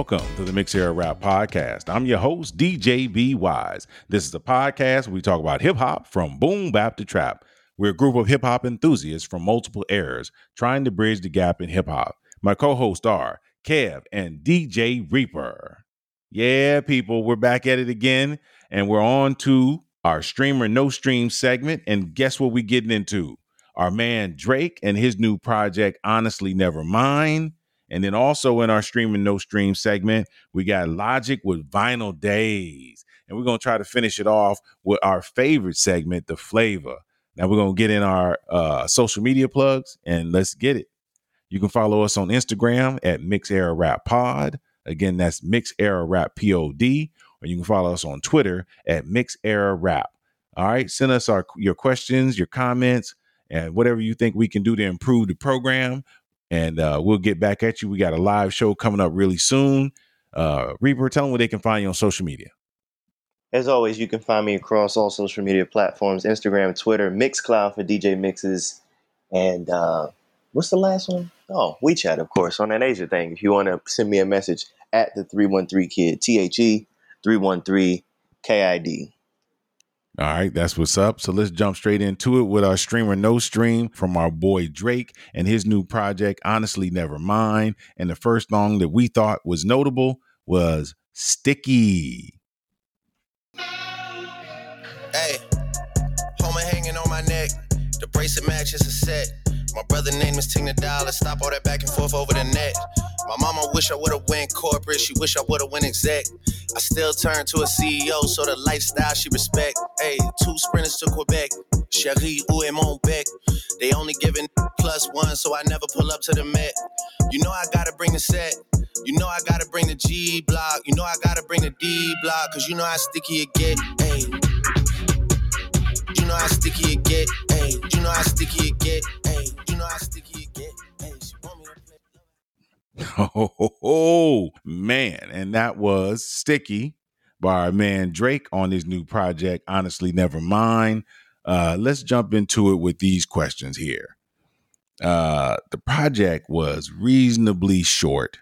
Welcome to the Mix Era Rap Podcast. I'm your host, DJ B Wise. This is a podcast where we talk about hip hop from boom bap to trap. We're a group of hip hop enthusiasts from multiple eras trying to bridge the gap in hip hop. My co hosts are Kev and DJ Reaper. Yeah, people, we're back at it again, and we're on to our streamer no stream segment. And guess what we're getting into? Our man Drake and his new project, Honestly Never Mind. And then also in our streaming no stream segment, we got Logic with Vinyl Days. And we're going to try to finish it off with our favorite segment, the flavor. Now we're going to get in our uh, social media plugs and let's get it. You can follow us on Instagram at Mix Era Rap Pod. Again, that's Mix Era Rap Pod. Or you can follow us on Twitter at Mix Era Rap. All right, send us our your questions, your comments, and whatever you think we can do to improve the program and uh, we'll get back at you. We got a live show coming up really soon. Uh, Reaper, tell them where they can find you on social media. As always, you can find me across all social media platforms Instagram, Twitter, Mixcloud for DJ Mixes, and uh, what's the last one? Oh, WeChat, of course, on that Asia thing. If you want to send me a message at the 313 Kid, T H E 313 K I D. All right, that's what's up. So let's jump straight into it with our streamer No Stream from our boy Drake and his new project, Honestly Never Mind. And the first song that we thought was notable was Sticky. Hey, homie hanging on my neck. The bracelet matches a set. My brother name is Tina Dollar. Stop all that back and forth over the net. My mama wish I would've went corporate. She wish I would've went exec. I still turn to a CEO, so the lifestyle she respect. Hey, two sprinters to Quebec. Cherie, où est mon bec? They only giving plus one, so I never pull up to the Met. You know I gotta bring the set. You know I gotta bring the G block. You know I gotta bring the D block, cause you know how sticky it get. Hey. You know how sticky it get. Hey. Know how sticky it get. Hey. You know how sticky it get. Hey. She want me to play. Oh, man. And that was Sticky by our man Drake on his new project, Honestly Never Mind. Uh, let's jump into it with these questions here. Uh, the project was reasonably short.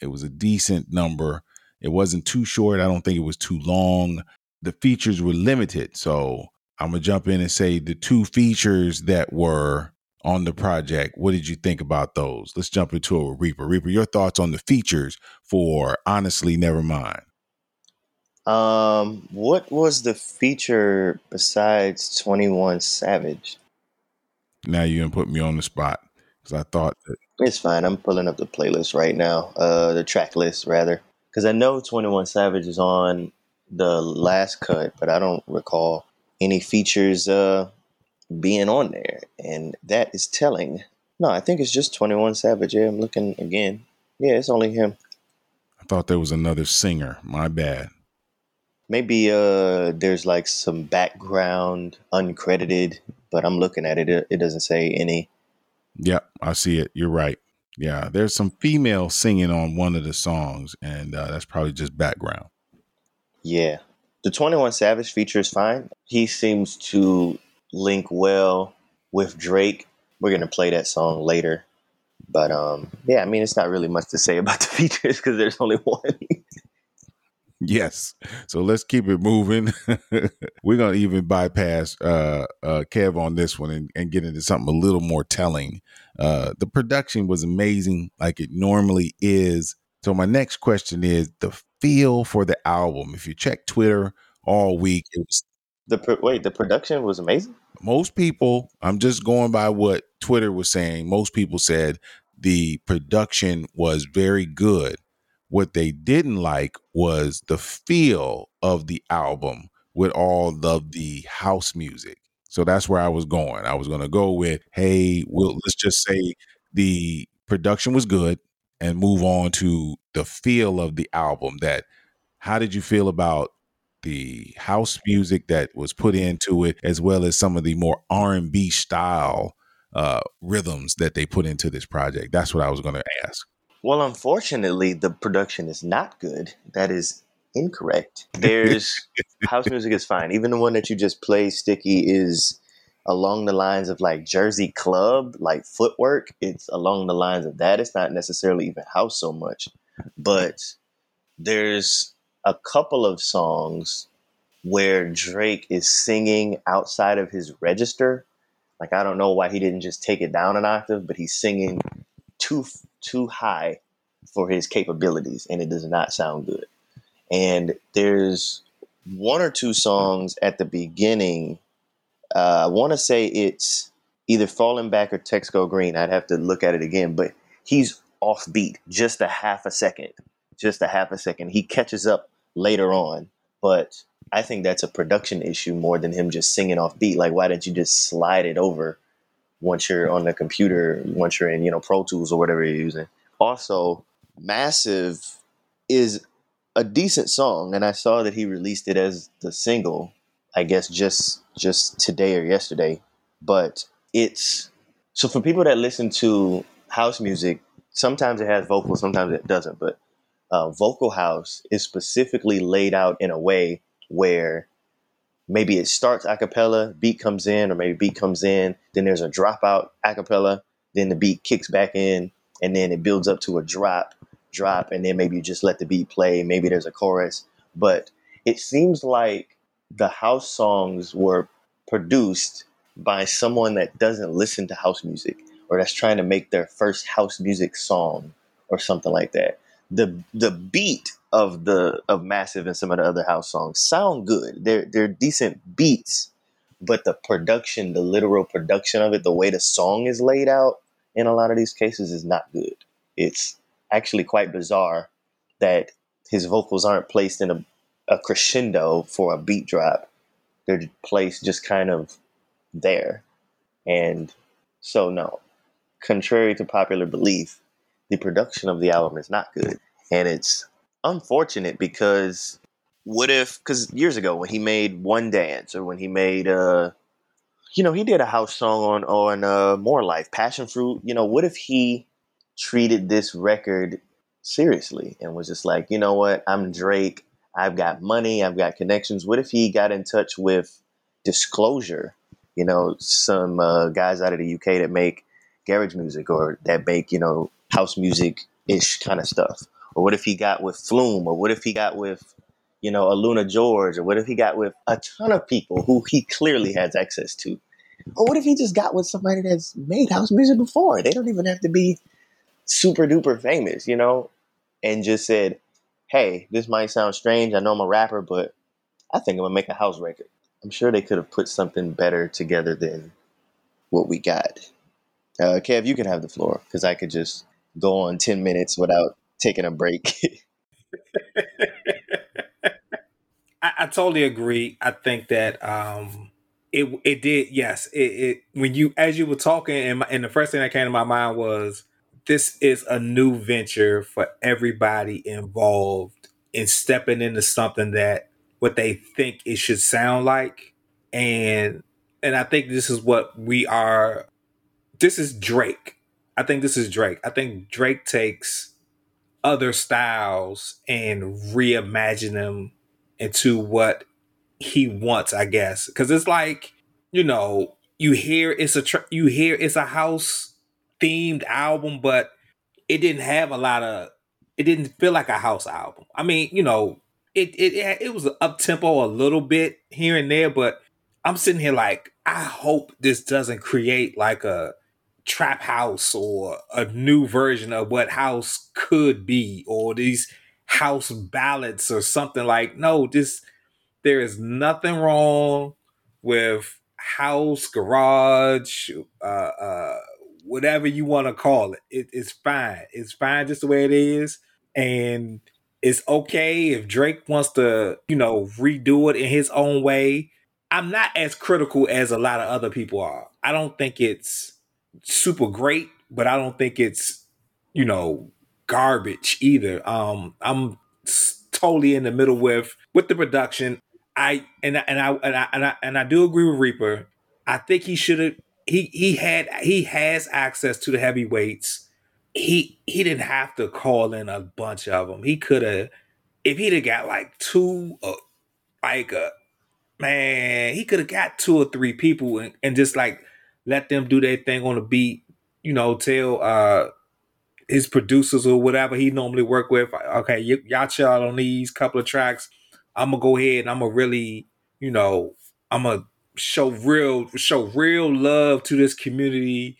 It was a decent number. It wasn't too short. I don't think it was too long. The features were limited. So I'm going to jump in and say the two features that were on the project. What did you think about those? Let's jump into it with Reaper. Reaper, your thoughts on the features for Honestly Never Mind. Um, what was the feature besides 21 Savage? Now you're gonna put me on the spot because I thought that It's fine. I'm pulling up the playlist right now. Uh, the track list rather, because I know 21 Savage is on the last cut, but I don't recall any features uh being on there, and that is telling. No, I think it's just 21 Savage. Yeah, I'm looking again. Yeah, it's only him. I thought there was another singer. My bad. Maybe uh there's like some background uncredited, but I'm looking at it. It, it doesn't say any. Yeah, I see it. You're right. Yeah, there's some female singing on one of the songs, and uh, that's probably just background. Yeah. The 21 Savage feature is fine. He seems to link well with Drake. We're going to play that song later. But um yeah, I mean it's not really much to say about the features cuz there's only one. Yes. So let's keep it moving. We're gonna even bypass uh, uh, Kev on this one and, and get into something a little more telling. Uh, the production was amazing, like it normally is. So my next question is the feel for the album. If you check Twitter all week, it was the wait, the production was amazing. most people. I'm just going by what Twitter was saying. Most people said the production was very good. What they didn't like was the feel of the album with all of the house music. So that's where I was going. I was going to go with, hey, well, let's just say the production was good and move on to the feel of the album. That how did you feel about the house music that was put into it, as well as some of the more R and B style uh, rhythms that they put into this project? That's what I was going to ask. Well, unfortunately, the production is not good. That is incorrect. There's house music is fine. Even the one that you just play Sticky, is along the lines of like Jersey Club, like footwork. It's along the lines of that. It's not necessarily even house so much. but there's a couple of songs where Drake is singing outside of his register. Like I don't know why he didn't just take it down an octave, but he's singing too too high for his capabilities, and it does not sound good. And there's one or two songs at the beginning. Uh, I want to say it's either Falling Back or Text Go Green. I'd have to look at it again, but he's offbeat just a half a second, just a half a second. He catches up later on, but I think that's a production issue more than him just singing off beat. Like, why didn't you just slide it over once you're on the computer, once you're in, you know, Pro Tools or whatever you're using? Also, Massive is a decent song, and I saw that he released it as the single. I guess just just today or yesterday, but it's so for people that listen to house music, sometimes it has vocals, sometimes it doesn't. But uh, vocal house is specifically laid out in a way where maybe it starts a cappella, beat comes in, or maybe beat comes in, then there's a dropout a cappella, then the beat kicks back in, and then it builds up to a drop, drop, and then maybe you just let the beat play. Maybe there's a chorus, but it seems like the house songs were produced by someone that doesn't listen to house music or that's trying to make their first house music song or something like that. The the beat of the of Massive and some of the other house songs sound good. They're they're decent beats, but the production, the literal production of it, the way the song is laid out in a lot of these cases is not good. It's actually quite bizarre that his vocals aren't placed in a, a crescendo for a beat drop. They're placed just kind of there. And so, no, contrary to popular belief, the production of the album is not good. And it's unfortunate because what if, because years ago when he made One Dance or when he made, uh, you know, he did a house song on, on uh, More Life, Passion Fruit, you know, what if he treated this record seriously and was just like, you know what, I'm Drake. I've got money. I've got connections. What if he got in touch with Disclosure you know, some uh, guys out of the UK that make garage music or that make, you know, house music ish kind of stuff. Or what if he got with Flume? Or what if he got with, you know, AlunaGeorge? Or what if he got with a ton of people who he clearly has access to? Or what if he just got with somebody that's made house music before? They don't even have to be super duper famous, you know? And just said, hey, this might sound strange. I know I'm a rapper, but I think I'm to make a house record. I'm sure they could have put something better together than what we got. Uh, Kev, you can have the floor because I could just go on 10 minutes without taking a break. I, I, totally agree. I think that um, it it did. Yes, it, it when you as you were talking, and, my, and the first thing that came to my mind was this is a new venture for everybody involved in stepping into something that what they think it should sound like and and I think this is what we are this is Drake. I think this is Drake. I think Drake takes other styles and reimagine them into what he wants, I guess. Cuz it's like, you know, you hear it's a tr- you hear it's a house themed album but it didn't have a lot of it didn't feel like a house album. I mean, you know, it it it was up tempo a little bit here and there, but I'm sitting here like I hope this doesn't create like a trap house or a new version of what house could be or these house ballads or something like no this there is nothing wrong with house garage uh uh whatever you want to call it. it it's fine it's fine just the way it is and it's okay if Drake wants to, you know, redo it in his own way. I'm not as critical as a lot of other people are. I don't think it's super great, but I don't think it's, you know, garbage either. Um, I'm totally in the middle with with the production. I and and I and I and I, and I do agree with Reaper. I think he should have he he had he has access to the heavyweights he he didn't have to call in a bunch of them. He could have, if he'd have got like two, uh, like a man, he could have got two or three people and, and just like let them do their thing on the beat. You know, tell uh his producers or whatever he normally work with. Okay, y- y'all chill on these couple of tracks. I'm gonna go ahead and I'm gonna really, you know, I'm gonna show real show real love to this community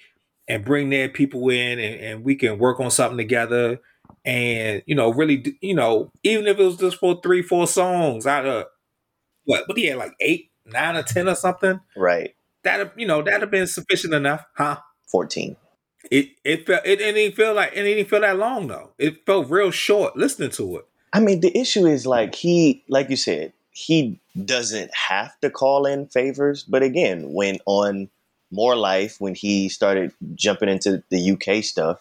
and bring their people in and, and we can work on something together. And you know really you know even if it was just for three four songs out of what what he had like eight nine or ten or something? Right. That you know that'd have been sufficient enough huh? 14 it it felt it, it didn't feel like it didn't feel that long though. It felt real short listening to it. I mean the issue is like he like you said he doesn't have to call in favors but again when on more life when he started jumping into the uk stuff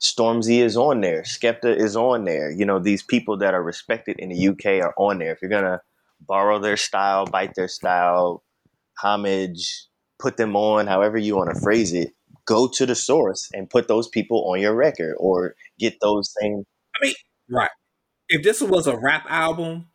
Stormzy is on there. Skepta is on there. You know, these people that are respected in the UK are on there. If you're gonna borrow their style, bite their style, homage, put them on, however you want to phrase it, go to the source and put those people on your record or get those same. I mean, right. If this was a rap album,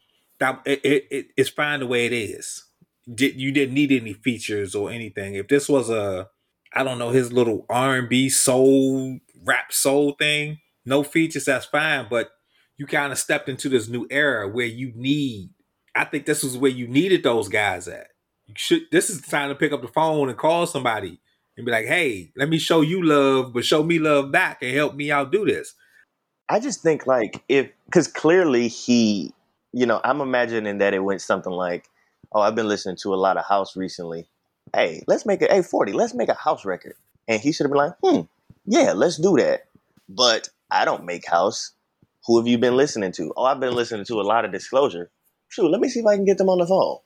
that it, it, it it's fine the way it is. Did you didn't need any features or anything. If this was a I don't know his little R and B soul rap soul thing, no features, that's fine. But you kind of stepped into this new era where you need. I think this was where you needed those guys at. You should. This is the time to pick up the phone and call somebody and be like, "Hey, let me show you love, but show me love back and help me out do this." I just think like if because clearly he, you know, I'm imagining that it went something like, "Oh, I've been listening to a lot of house recently. Hey, let's make a hey forty. Let's make a house record." And he should have been like, "Hmm, yeah, let's do that. But I don't make house. Who have you been listening to? Oh, I've been listening to a lot of Disclosure. Shoot, let me see if I can get them on the phone.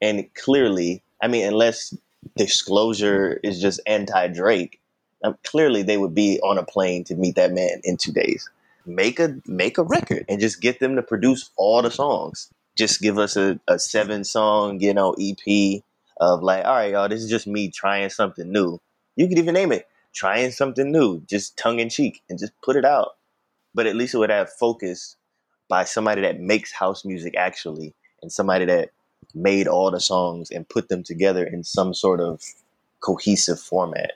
And clearly, I mean, unless Disclosure is just anti Drake, um, clearly they would be on a plane to meet that man in two days. Make a make a record and just get them to produce all the songs. Just give us a, a seven song, you know, EP of like, all right, y'all, this is just me trying something new. You could even name it trying something new, just tongue in cheek, and just put it out. But at least it would have focus by somebody that makes house music actually, and somebody that made all the songs and put them together in some sort of cohesive format.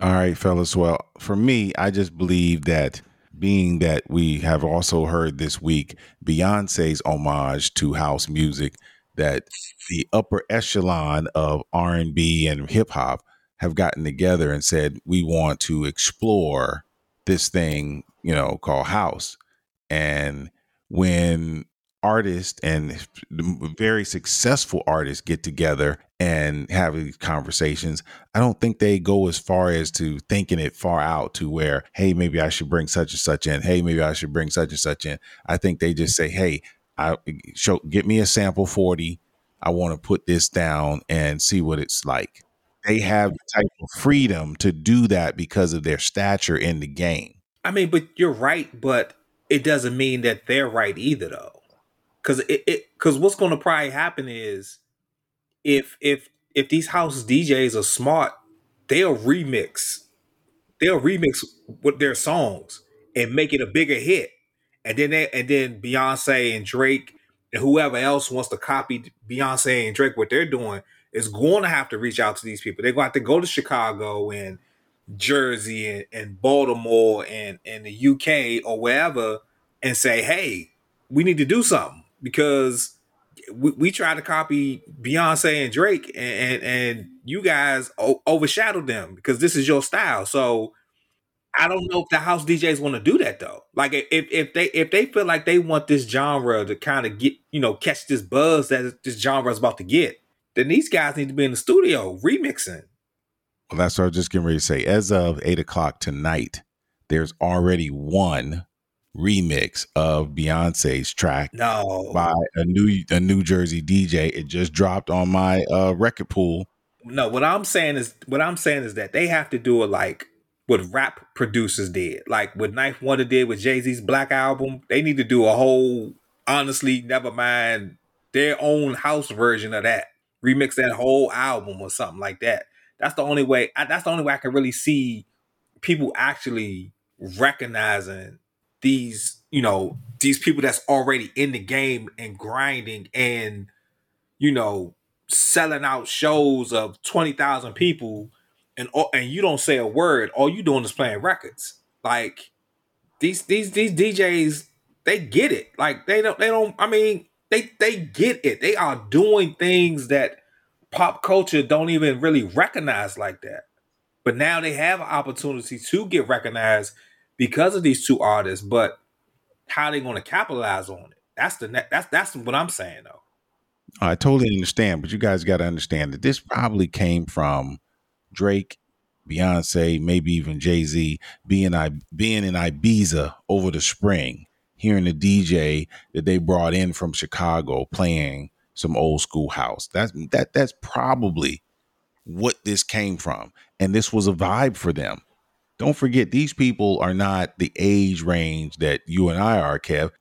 All right, fellas. Well, for me, I just believe that being that we have also heard this week Beyonce's homage to house music, that the upper echelon of R&B and hip hop have gotten together and said we want to explore this thing, you know, called house. And when artists and very successful artists get together and have these conversations, I don't think they go as far as to thinking it far out to where, hey, maybe I should bring such and such in. Hey, maybe I should bring such and such in. I think they just say, hey, I show get me a sample 40. I want to put this down and see what it's like they have the type of freedom to do that because of their stature in the game. I mean, but you're right, but it doesn't mean that they're right either, though. Because it, it, because what's to probably happen is if if if these house DJs are smart, they'll remix, they'll remix with their songs and make it a bigger hit, and then they, and then Beyonce and Drake and whoever else wants to copy Beyonce and Drake what they're doing is going to have to reach out to these people. They're going to have to go to Chicago and Jersey and, and Baltimore and, and the UK or wherever and say, hey, we need to do something because we, we tried to copy Beyonce and Drake and, and, and you guys o- overshadowed them because this is your style. So I don't know if the house DJs want to do that though. Like if if they if they feel like they want this genre to kind of get you know catch this buzz that this genre is about to get, then these guys need to be in the studio remixing. Well, that's what I was just getting ready to say. As of eight o'clock tonight, there's already one remix of Beyonce's track no. by a new a New Jersey DJ. It just dropped on my uh, record pool. No, what I'm saying is what I'm saying is that they have to do it like what rap producers did, like what 9th Wonder did with Jay Z's Black album. They need to do a whole, honestly, never mind their own house version of that remix that whole album or something like that. That's the only way. I, that's the only way I can really see people actually recognizing these, you know, these people that's already in the game and grinding and, you know, selling out shows of twenty thousand people, and and you don't say a word. All you doing is playing records. Like these these these DJs they get it. Like they don't they don't. I mean they they get it. They are doing things that pop culture don't even really recognize like that. But now they have an opportunity to get recognized because of these two artists. But how they going to capitalize on it? That's the ne- that's that's what I'm saying though. I totally understand, but you guys got to understand that this probably came from Drake, Beyonce, maybe even Jay Z being I being in Ibiza over the spring, hearing the DJ that they brought in from Chicago playing some old school house. That's that that's probably what this came from, and this was a vibe for them. Don't forget, these people are not the age range that you and I are, Kev.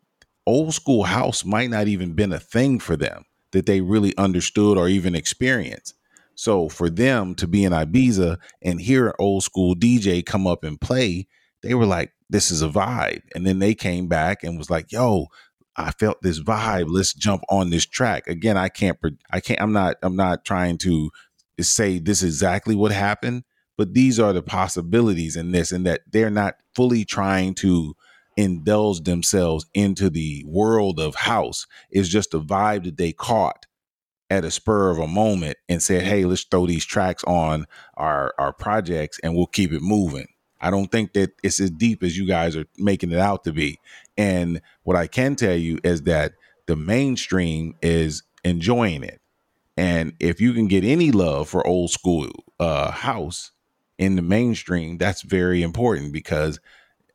Old school house might not even been a thing for them that they really understood or even experienced. So for them to be in Ibiza and hear an old school DJ come up and play, they were like, this is a vibe. And then they came back and was like, yo, I felt this vibe. Let's jump on this track. Again, I can't, I can't, I'm not, I'm not trying to say this is exactly what happened, but these are the possibilities in this, and that they're not fully trying to indulge themselves into the world of house. It's just a vibe that they caught at a spur of a moment and said, "Hey, let's throw these tracks on our our projects and we'll keep it moving." I don't think that it's as deep as you guys are making it out to be. And what I can tell you is that the mainstream is enjoying it. And if you can get any love for old school uh, house in the mainstream, that's very important because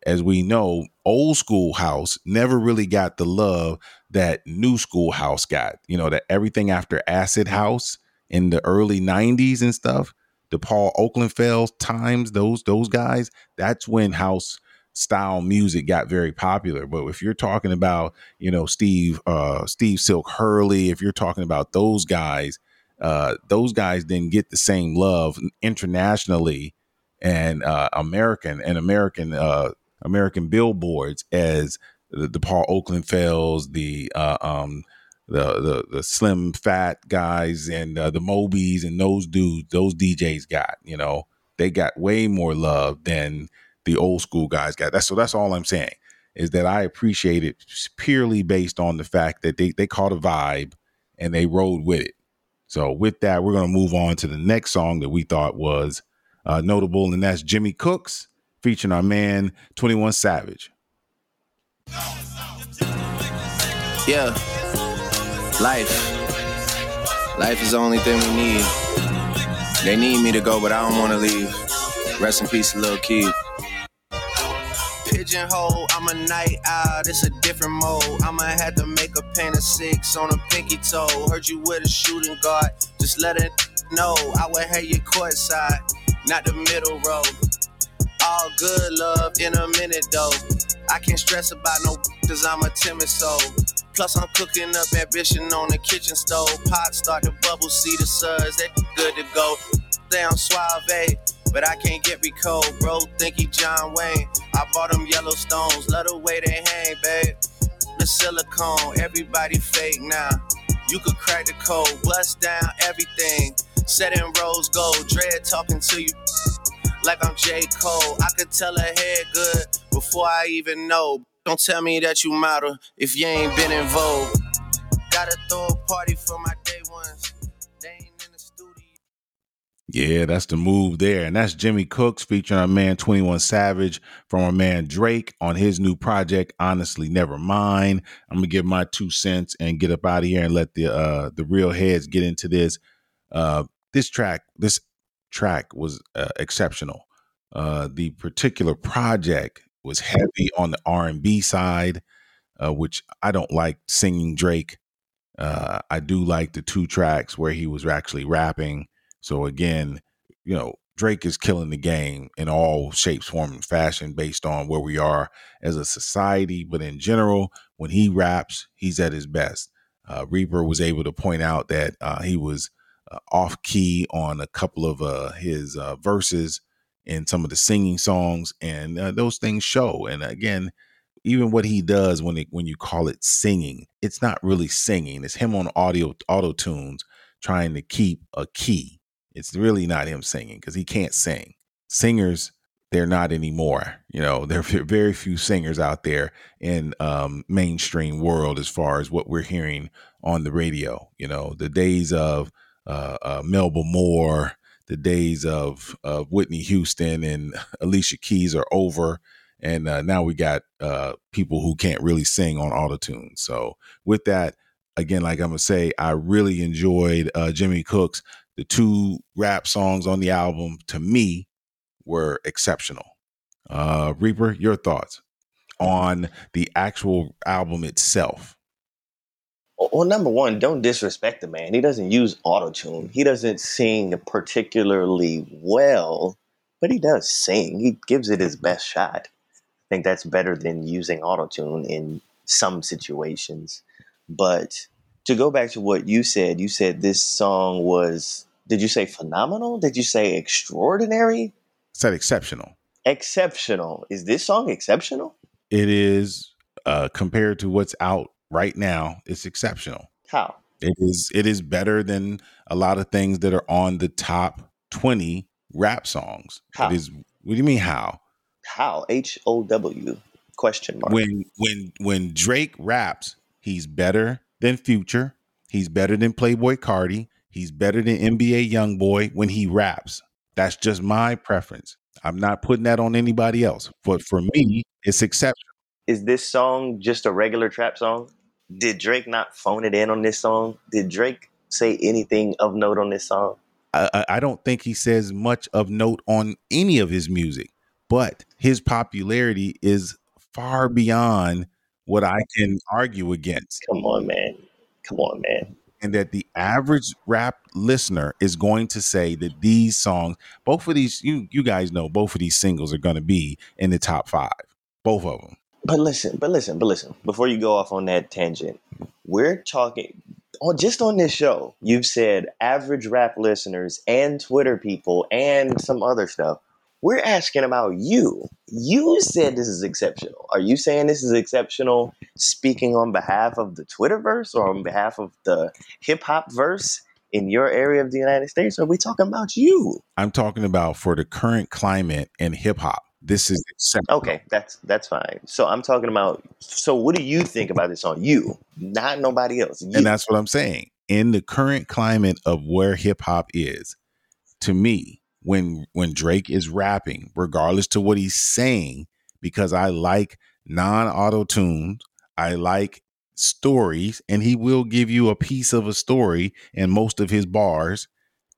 as we know, old school house never really got the love that new school house got. You know, that everything after acid house in the early 90s and stuff, the Paul Oakenfold times, those those guys, that's when house style music got very popular. But if you're talking about, you know, Steve uh Steve Silk Hurley, if you're talking about those guys, uh those guys didn't get the same love internationally and uh American and American uh American billboards as the, the Paul Oakenfolds, the uh, um, the, the the slim fat guys and uh, the Mobies and those dudes, those DJs got. You know, they got way more love than the old school guys got. That's so. That's all I'm saying is that I appreciate it purely based on the fact that they they caught a vibe and they rode with it. So with that, we're gonna move on to the next song that we thought was uh, notable, and that's Jimmy Cooks featuring our man 21 Savage. Yeah. Life. Life is the only thing we need. They need me to go, but I don't want to leave. Rest in peace, little kid. Pigeonhole, I'm a night owl, it's a different mode. I'ma have to make a pain of six on a pinky toe. Heard you with a shooting guard, just let it know. I would have you courtside, not the middle row. All good love in a minute though. I can't stress about no cause I'm a timid soul. Plus I'm cooking up ambition on the kitchen stove. Pot start to bubble, see the suds, they good to go. Down suave, but I can't get recalled. Bro, think he John Wayne. I bought them yellow stones, love the way they hang, babe. The silicone, everybody fake now. You could crack the code, bust down everything. Set in rose gold, dread talking to you like I'm J. Cole. I could tell her head good before I even know. Don't tell me that you model if you ain't been in vogue. Gotta throw a party for my day ones. Yeah, that's the move there. And that's Jimmy Cooks featuring our man 21 Savage from our man Drake on his new project, Honestly Never Mind. I'm gonna give my two cents and get up out of here and let the uh the real heads get into this. Uh this track, this track was uh, exceptional. Uh, the particular project was heavy on the R and B side, uh, which I don't like singing Drake. Uh, I do like the two tracks where he was actually rapping. So again, you know, Drake is killing the game in all shapes, form, and fashion based on where we are as a society. But in general, when he raps, he's at his best. Uh, Reaper was able to point out that uh, he was off key on a couple of uh, his uh, verses in some of the singing songs, and uh, those things show. And again, even what he does when it when you call it singing, it's not really singing. It's him on audio auto tunes trying to keep a key. It's really not him singing because he can't sing. Singers they're not anymore. You know, there are very few singers out there in um, mainstream world as far as what we're hearing on the radio. You know, the days of uh, uh, Melba Moore, the days of of Whitney Houston and Alicia Keys are over, and uh, now we got uh, people who can't really sing on autotune. So with that, again, like I'm gonna say, I really enjoyed uh, Jimmy Cook's the two rap songs on the album. To me, were exceptional. Uh, Reaper, your thoughts on the actual album itself? Well, number one, don't disrespect the man. He doesn't use autotune. He doesn't sing particularly well, but he does sing. He gives it his best shot. I think that's better than using autotune in some situations. But to go back to what you said, you said this song was, did you say phenomenal? Did you say extraordinary? said exceptional. Exceptional. Is this song exceptional? It is uh, compared to what's out right now. It's exceptional. How? It is. It is better than a lot of things that are on the top twenty rap songs. How? It is. What do you mean how? How? H O W question mark. When when when Drake raps, he's better than Future. He's better than Playboi Carti. He's better than NBA YoungBoy when he raps. That's just my preference. I'm not putting that on anybody else. But for me, it's exceptional. Is this song just a regular trap song? Did Drake not phone it in on this song? Did Drake say anything of note on this song? I, I don't think he says much of note on any of his music, but his popularity is far beyond what I can argue against. Come on, man. Come on, man and that the average rap listener is going to say that these songs, both of these, you you guys know, both of these singles are going to be in the top five, both of them. But listen, but listen, but listen. Before you go off on that tangent, we're talking on just on this show. You've said average rap listeners and Twitter people and some other stuff we're asking about you. You said this is exceptional. Are you saying this is exceptional speaking on behalf of the Twitterverse or on behalf of the hip hop verse in your area of the United States? Are we talking about you? I'm talking about for the current climate in hip hop. This is exceptional. Okay, that's that's fine. So I'm talking about so what do you think about this on you, not nobody else. You. And that's what I'm saying. In the current climate of where hip hop is, to me, when when Drake is rapping, regardless to what he's saying, because I like non-auto tunes. I like stories, and he will give you a piece of a story in most of his bars,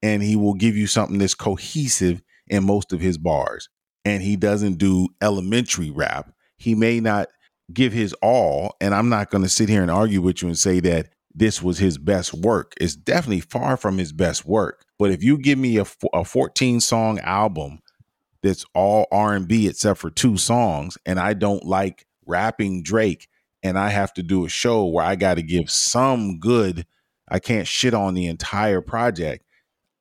and he will give you something that's cohesive in most of his bars. And he doesn't do elementary rap. He may not give his all, and I'm not going to sit here and argue with you and say that this was his best work. It's definitely far from his best work. But if you give me a, a 14 song album that's all R&B except for two songs and I don't like rapping Drake and I have to do a show where I got to give some good I can't shit on the entire project.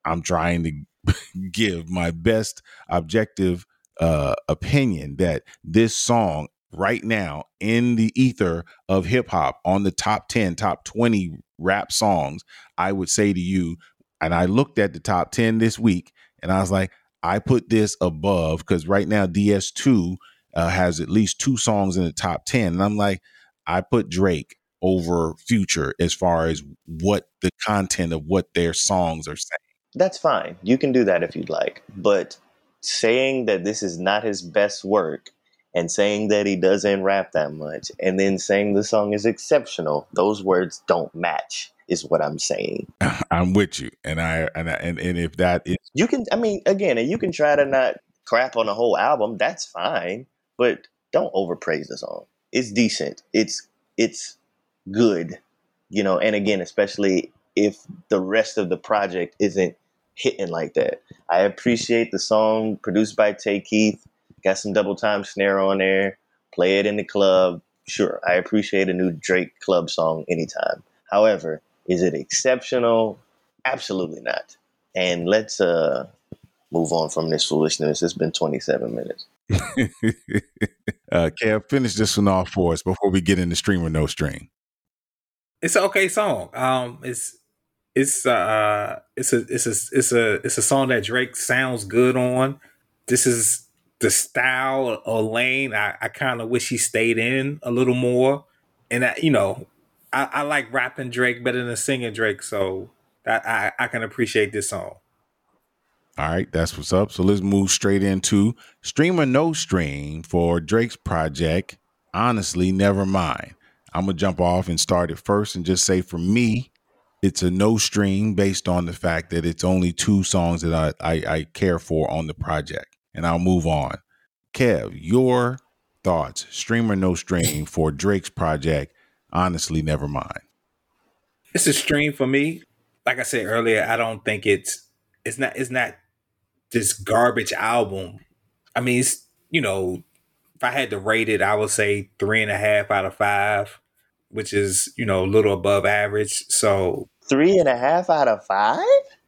I'm trying to give my best objective uh, opinion that this song right now in the ether of hip hop on the top 10, top 20 rap songs, I would say to you, and I looked at the top 10 this week and I was like, I put this above because right now DS2 uh, has at least two songs in the top 10. And I'm like, I put Drake over Future as far as what the content of what their songs are saying. That's fine. You can do that if you'd like. But saying that this is not his best work and saying that he doesn't rap that much and then saying the song is exceptional, those words don't match is what I'm saying. I'm with you. And I and I, and, and if that is You can I mean again, and you can try to not crap on the whole album, that's fine, but don't overpraise the song. It's decent. It's it's good. You know, and again, especially if the rest of the project isn't hitting like that. I appreciate the song produced by Tay Keith Got some double time snare on there. Play it in the club. Sure, I appreciate a new Drake club song anytime. However, is it exceptional? Absolutely not. And let's uh move on from this foolishness. It's been 27 minutes. uh Kev, finish this one off for us before we get into stream or no stream. It's an okay song. Um it's it's uh it's a it's a it's a it's a song that Drake sounds good on. This is the style or lane I, I kind of wish he stayed in a little more. And I, you know, I, I like rapping Drake better than singing Drake, so I, I, I can appreciate this song. All right, that's what's up. So let's move straight into stream or no stream for Drake's project. Honestly, never mind. I'm gonna jump off and start it first and just say for me, it's a no stream based on the fact that it's only two songs that I, I, I care for on the project. And I'll move on. Kev, your thoughts, stream or no stream for Drake's project. Honestly, never mind. It's a stream for me. Like I said earlier, I don't think it's it's not it's not this garbage album. I mean, it's you know, if I had to rate it, I would say three and a half out of five which is you know a little above average. So three and a half out of five.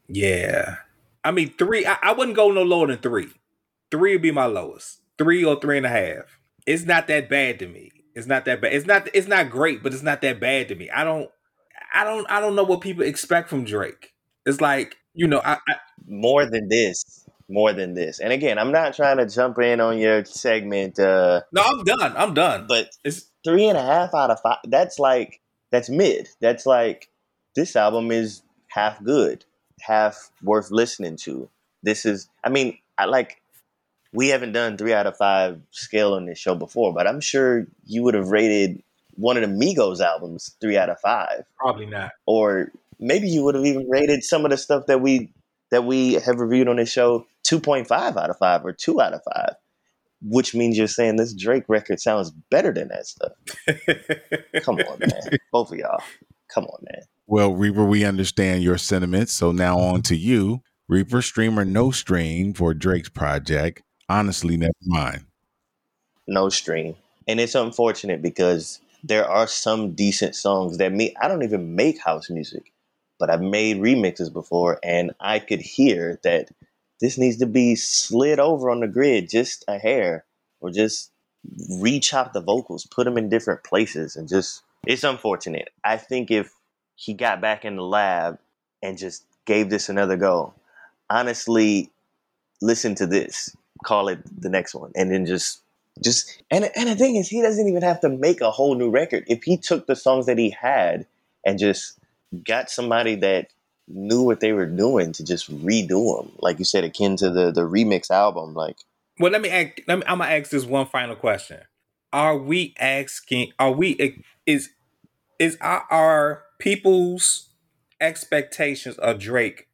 Yeah, I mean three. I, I wouldn't go no lower than three. Three would be my lowest. Three or three and a half. It's not that bad to me. It's not that bad. It's not. It's not great, but it's not that bad to me. I don't. I don't. I don't know what people expect from Drake. It's like you know. I, I more than this more than this. And again, I'm not trying to jump in on your segment. Uh, no, I'm done. I'm done. But it's three and a half out of five. That's like that's mid. That's like this album is half good, half worth listening to. This is. I mean, I like. We haven't done three out of five scale on this show before, but I'm sure you would have rated one of the Migos albums three out of five. Probably not. Or maybe you would have even rated some of the stuff that we that we have reviewed on this show 2.5 out of 5 or 2 out of 5 which means you're saying this Drake record sounds better than that stuff. Come on, man. Both of y'all. Come on, man. Well, Reaper, we understand your sentiments. So now on to you. Reaper, stream or no stream for Drake's project. Honestly, never mind. No stream. And it's unfortunate because there are some decent songs that me I don't even make house music but I've made remixes before and I could hear that this needs to be slid over on the grid just a hair or just rechop the vocals, put them in different places and just it's unfortunate. I think if he got back in the lab and just gave this another go, honestly, listen to this, call it the next one, and then just just and and the thing is he doesn't even have to make a whole new record. If he took the songs that he had and just got somebody that knew what they were doing to just redo them, like you said, akin to the the remix album. Like, well, let me ask. Let me. I'm gonna ask this one final question. Are we asking? Are we? Eh, is is our, our people's expectations of Drake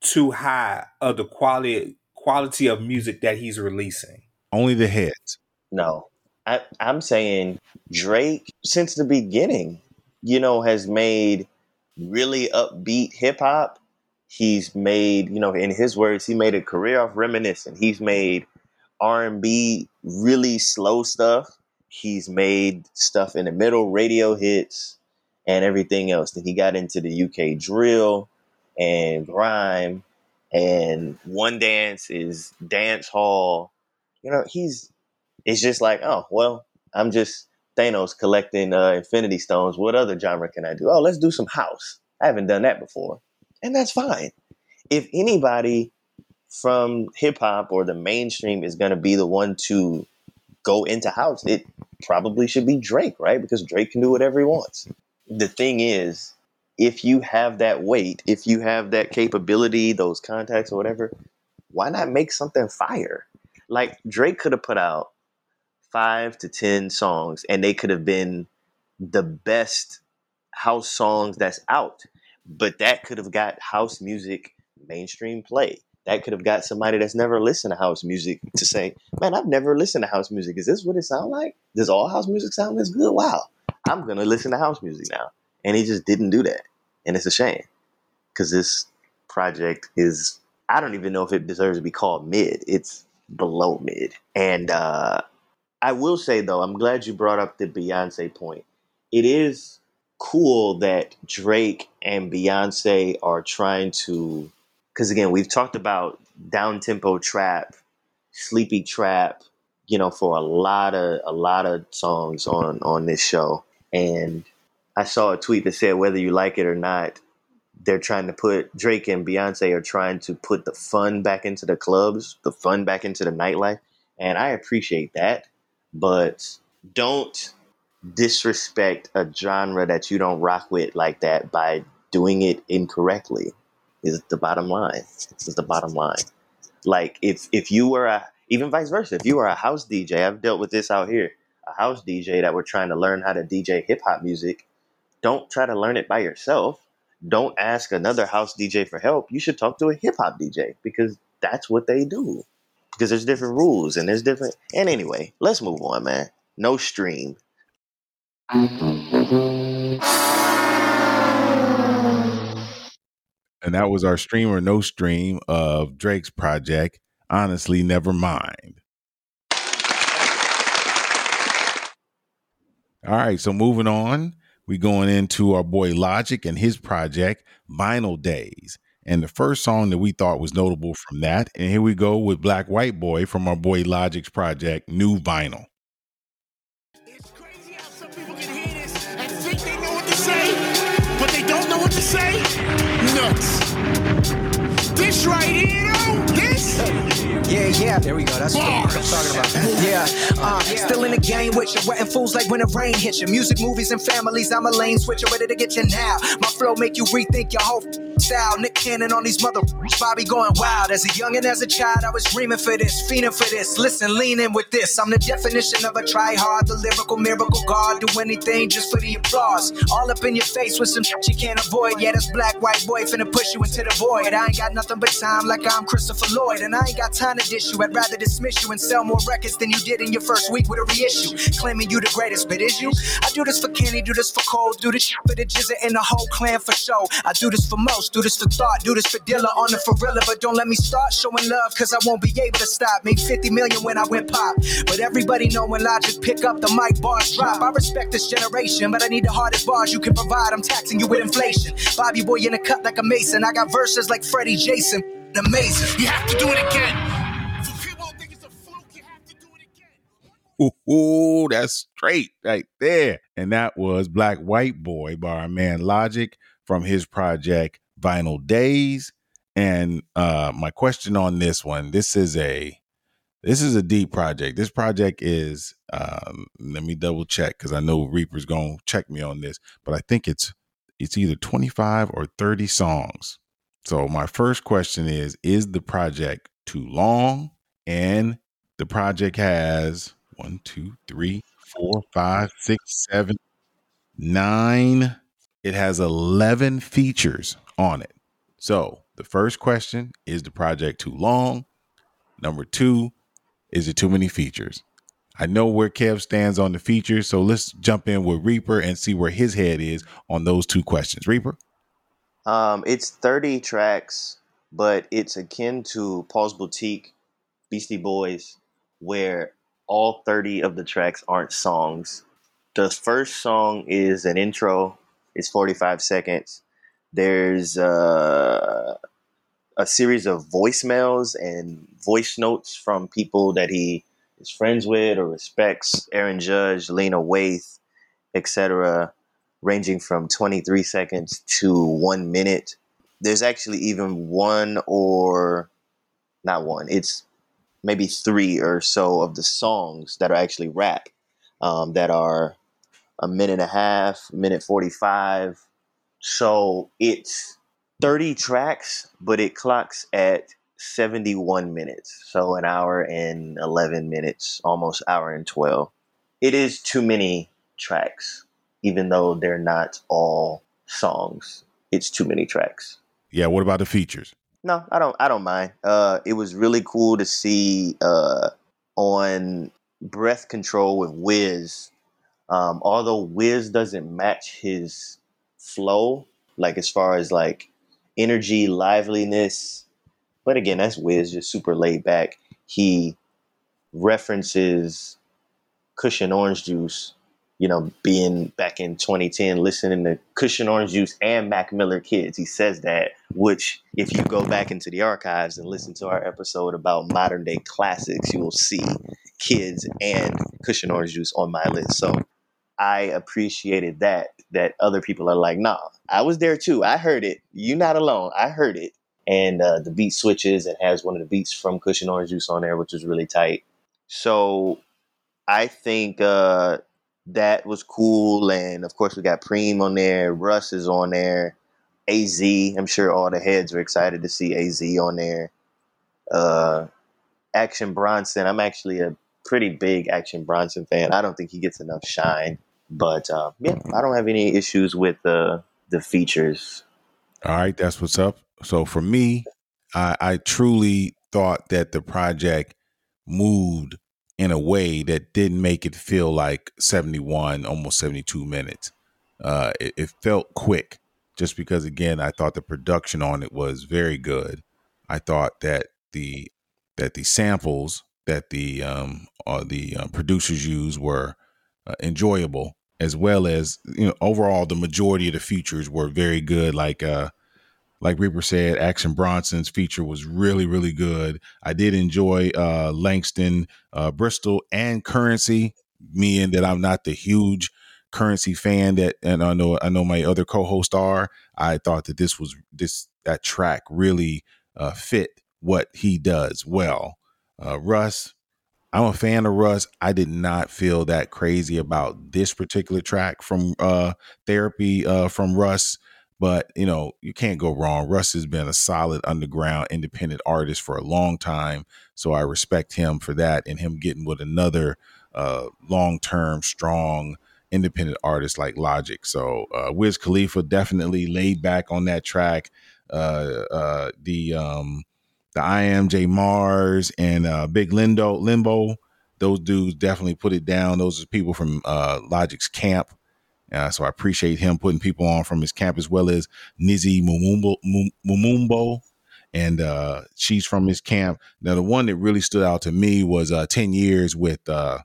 too high of the quality quality of music that he's releasing? Only the heads. No, I, I'm saying Drake since the beginning, you know, has made really upbeat hip hop. He's made, you know, in his words, he made a career off reminiscing. He's made R and B really slow stuff. He's made stuff in the middle, radio hits, and everything else. Then he got into the UK drill and grime, and one dance is dance hall. You know, he's it's just like, oh well, I'm just Thanos collecting uh, Infinity Stones. What other genre can I do? Oh, let's do some house. I haven't done that before, and that's fine. If anybody from hip hop or the mainstream is going to be the one to go into house, it probably should be Drake, right? Because Drake can do whatever he wants. The thing is, if you have that weight, if you have that capability, those contacts or whatever, why not make something fire? Like Drake could have put out five to 10 songs and they could have been the best house songs that's out. But that could have got house music mainstream play. That could have got somebody that's never listened to house music to say, Man, I've never listened to house music. Is this what it sounds like? Does all house music sound this good? Wow. I'm gonna listen to house music now. And he just didn't do that. And it's a shame. Cause this project is I don't even know if it deserves to be called mid. It's below mid. And uh I will say though, I'm glad you brought up the Beyonce point. It is cool that Drake and Beyonce are trying to, because again, we've talked about down tempo trap, sleepy trap, you know, for a lot of a lot of songs on on this show. And I saw a tweet that said whether you like it or not, they're trying to put Drake and Beyonce are trying to put the fun back into the clubs, the fun back into the nightlife and I appreciate that. But don't disrespect a genre that you don't rock with like that by doing it incorrectly. Is the bottom line. Is the bottom line. Like if if you were a even vice versa, if you were a house DJ, I've dealt with this out here, a house DJ that were trying to learn how to DJ hip hop music. Don't try to learn it by yourself. Don't ask another house DJ for help. You should talk to a hip hop DJ because that's what they do. Because there's different rules and there's different. And anyway, let's move on, man. No stream. And that was our stream or no stream of Drake's project, Honestly Never Mind. All right, so moving on, we going into our boy Logic and his project, Vinyl Days. And the first song that we thought was notable from that, and here we go with Black White Boy from our boy Logic's project, New Vinyl. It's crazy how some people can hear this and think they know what to say, but they don't know what to say. Nuts. This right here, though, this. Yeah, yeah, there we go. That's what I'm talking about. Yeah, uh, still in the game with you, wetting fools like when the rain hits you. Music, movies, and families, I'm a lane switcher, ready to get you now. My flow make you rethink your whole style. Nick Cannon on these mother Bobby going wild. As a young and as a child, I was dreaming for this, fiending for this. Listen, lean in with this. I'm the definition of a try hard, the lyrical miracle god. Do anything just for the applause. All up in your face with some shit you can't avoid. Yeah, this black white boy finna push you into the void. I ain't got nothing but time like I'm Christopher Lloyd, and I ain't got time to dish you. I'd rather dismiss you and sell more records than you did in your first week with a reissue. Claiming you the greatest, but is you? I do this for Kenny, do this for Cole, do this for the Jizza and the whole clan for show. I do this for most, do this for thought, do this for Dilla on the Ferrilla, but don't let me start showing love, cause I won't be able to stop. Made 50 million when I went pop, but everybody know when Logic pick up the mic, bars drop. I respect this generation, but I need the hardest bars you can provide. I'm taxing you with inflation. Bobby boy in a cut like a mason. I got verses like Freddie Jason. Amazing. You have to do it again. Ooh, that's straight right there. And that was Black White Boy by our man Logic from his project Vinyl Days. And uh my question on this one, this is a this is a deep project. This project is um let me double check because I know Reaper's gonna check me on this, but I think it's it's either 25 or 30 songs. So my first question is is the project too long? And the project has one, two, three, four, five, six, seven, nine. It has 11 features on it. So the first question is the project too long? Number two, is it too many features? I know where Kev stands on the features, so let's jump in with Reaper and see where his head is on those two questions. Reaper? Um, it's 30 tracks, but it's akin to Paul's Boutique, Beastie Boys, where all 30 of the tracks aren't songs. The first song is an intro, it's 45 seconds. There's uh, a series of voicemails and voice notes from people that he is friends with or respects Aaron Judge, Lena Waithe, etc., ranging from 23 seconds to one minute. There's actually even one or not one, it's maybe three or so of the songs that are actually rap um, that are a minute and a half, minute 45. So it's 30 tracks, but it clocks at 71 minutes. So an hour and 11 minutes, almost hour and 12. It is too many tracks, even though they're not all songs. It's too many tracks. Yeah, what about the features? No, I don't. I don't mind. Uh, it was really cool to see uh, on Breath Control with Wiz. Um, although Wiz doesn't match his flow, like as far as like energy, liveliness. But again, that's Wiz, just super laid back. He references Kush & Orange Juice, you know, being back in 2010, listening to Kush & Orange Juice and Mac Miller Kids. He says that, which, if you go back into the archives and listen to our episode about modern day classics, you will see Kids and Kush & Orange Juice on my list. So I appreciated that, that other people are like, nah, I was there too. I heard it. You're not alone. I heard it. And uh, the beat switches and has one of the beats from Kush & Orange Juice on there, which is really tight. So I think uh, that was cool, and of course we got Preem on there, Russ is on there, Az. I'm sure all the heads are excited to see Az on there. Uh, Action Bronson. I'm actually a pretty big Action Bronson fan. I don't think he gets enough shine, but uh, yeah, I don't have any issues with the the features. All right, that's what's up. So for me, I, I truly thought that the project moved in a way that didn't make it feel like 71, almost 72 minutes. Uh, it, it felt quick just because, again, I thought the production on it was very good. I thought that the that the samples that the um, uh, the uh, producers used were uh, enjoyable, as well as you know overall the majority of the features were very good. Like uh, like Reaper said, Action Bronson's feature was really, really good. I did enjoy uh, Langston, uh, Bristol, and Curren$y. Meaning that I'm not the huge Curren$y fan that, and I know I know my other co-hosts are. I thought that this was this that track really uh, fit what he does well. Uh, Russ, I'm a fan of Russ. I did not feel that crazy about this particular track from uh, Therapy uh, from Russ. But you know, you can't go wrong. Russ has been a solid underground independent artist for a long time, so I respect him for that and him getting with another uh, long term strong independent artist like Logic. So uh, Wiz Khalifa definitely laid back on that track. Uh, uh, the um, the I am J Mars and uh, Big Lindo Limbo, those dudes definitely put it down. Those are people from uh, Logic's camp. Uh, so I appreciate him putting people on from his camp as well as Nizzy Mumumbo, Mumumbo and uh, she's from his camp. Now, the one that really stood out to me was uh, 10 years with uh,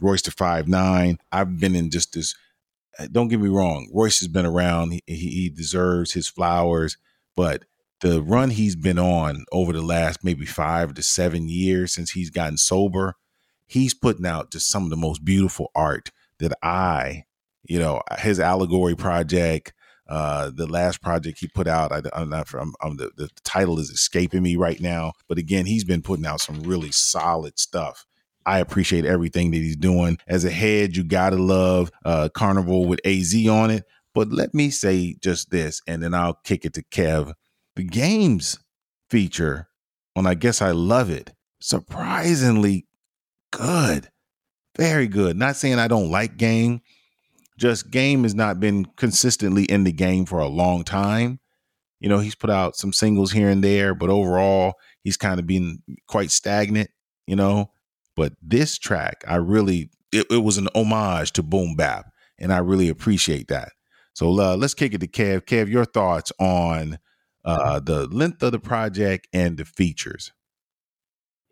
Royce da Five Nine. I've been in just this, uh, don't get me wrong, Royce has been around. He, he deserves his flowers, but the run he's been on over the last maybe five to seven years since he's gotten sober, he's putting out just some of the most beautiful art that I you know his allegory project uh the last project he put out I, am not I'm, I'm the, the title is escaping me right now but again he's been putting out some really solid stuff I appreciate everything that he's doing. As a head, you gotta love uh, Carnival with AZ on it. But let me say just this, and then I'll kick it to Kev. The games feature on I guess I love it. Surprisingly good, very good. Not saying I don't like game, just game has not been consistently in the game for a long time. You know, he's put out some singles here and there, but overall, he's kind of been quite stagnant, you know. But this track, I really, it, it was an homage to Boom Bap, and I really appreciate that. So uh, let's kick it to Kev. Kev, your thoughts on uh, the length of the project and the features?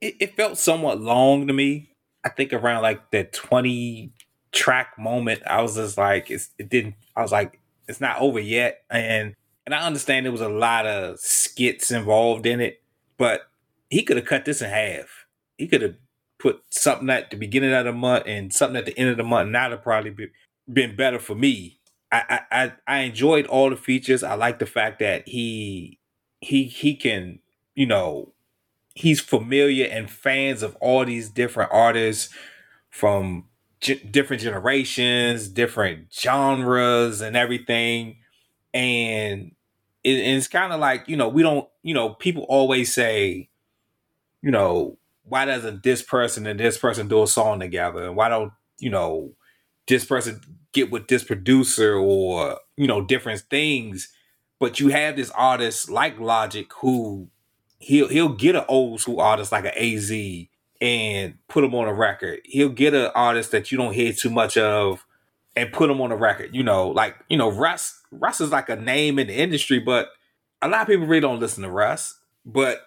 It, it felt somewhat long to me. I think around like the 20 track moment, I was just like, it didn't. I was like, it's not over yet, and and I understand there was a lot of skits involved in it, but he could have cut this in half. He could have put something at the beginning of the month and something at the end of the month. And that'd probably be, been better for me. I, I I enjoyed all the features. I like the fact that he he he can you know he's familiar and fans of all these different artists from different generations, different genres, and everything. And it, it's kind of like you know we don't you know people always say, you know, why doesn't this person and this person do a song together, and why don't you know this person get with this producer or you know different things. But you have this artist like Logic who he'll he'll get an old school artist like an AZ and put them on a record. He'll get an artist that you don't hear too much of and put them on a record. You know, like you know, Russ. Russ is like a name in the industry, but a lot of people really don't listen to Russ. But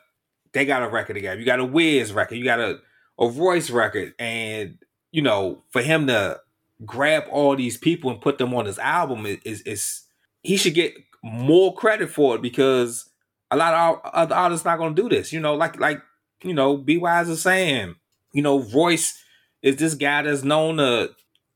they got a record together. You got a Wiz record. You got a a Royce record, and you know, for him to grab all these people and put them on his album is is, is he should get more credit for it because a lot of other artists not to do this. You know, like like you know, Be Wise is saying, you know, Royce is this guy that's known to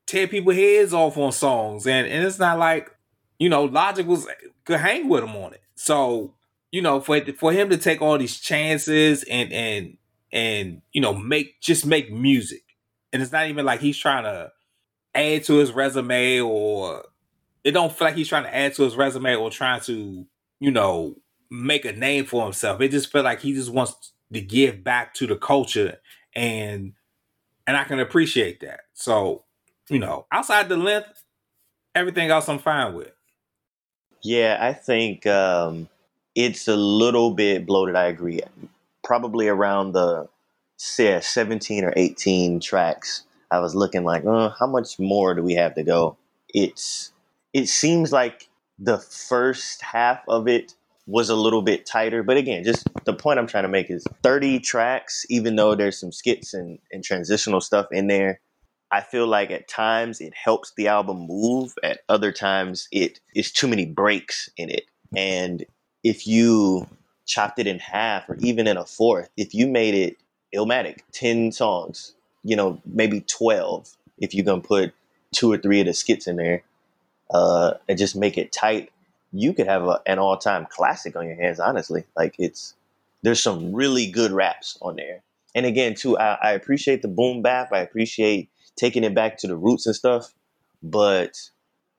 tear people heads off on songs, and and it's not like you know, Logic was could hang with him on it. So you know, for for him to take all these chances and and and you know make just make music. And it's not even like he's trying to add to his resume or it don't feel like he's trying to add to his resume or trying to, you know, make a name for himself. It just feel like he just wants to give back to the culture and and I can appreciate that. So, you know, outside the length, everything else I'm fine with. Yeah, I think um, it's a little bit bloated. I agree. Probably around the say 17 or 18 tracks. I was looking like, uh, how much more do we have to go? It's it seems like the first half of it was a little bit tighter. But again, just the point I'm trying to make is 30 tracks, even though there's some skits and, and transitional stuff in there, I feel like at times it helps the album move. At other times it is too many breaks in it. And if you chopped it in half or even in a fourth, if you made it Illmatic, 10 songs, you know, maybe 12, if you're going to put two or three of the skits in there, uh, and just make it tight, you could have a, an all time classic on your hands. Honestly, like it's there's some really good raps on there. And again, too, I, I appreciate the boom bap. I appreciate taking it back to the roots and stuff. But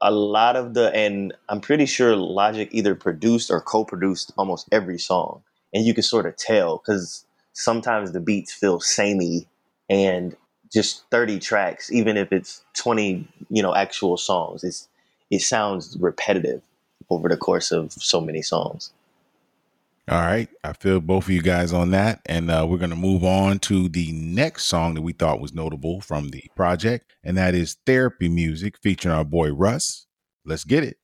a lot of the and I'm pretty sure Logic either produced or co-produced almost every song, and you can sort of tell because sometimes the beats feel samey and just 30 tracks even if it's 20 you know actual songs it's it sounds repetitive over the course of so many songs. All right. I feel both of you guys on that. And uh, we're going to move on to the next song that we thought was notable from the project. And that is Therapy Music featuring our boy Russ. Let's get it.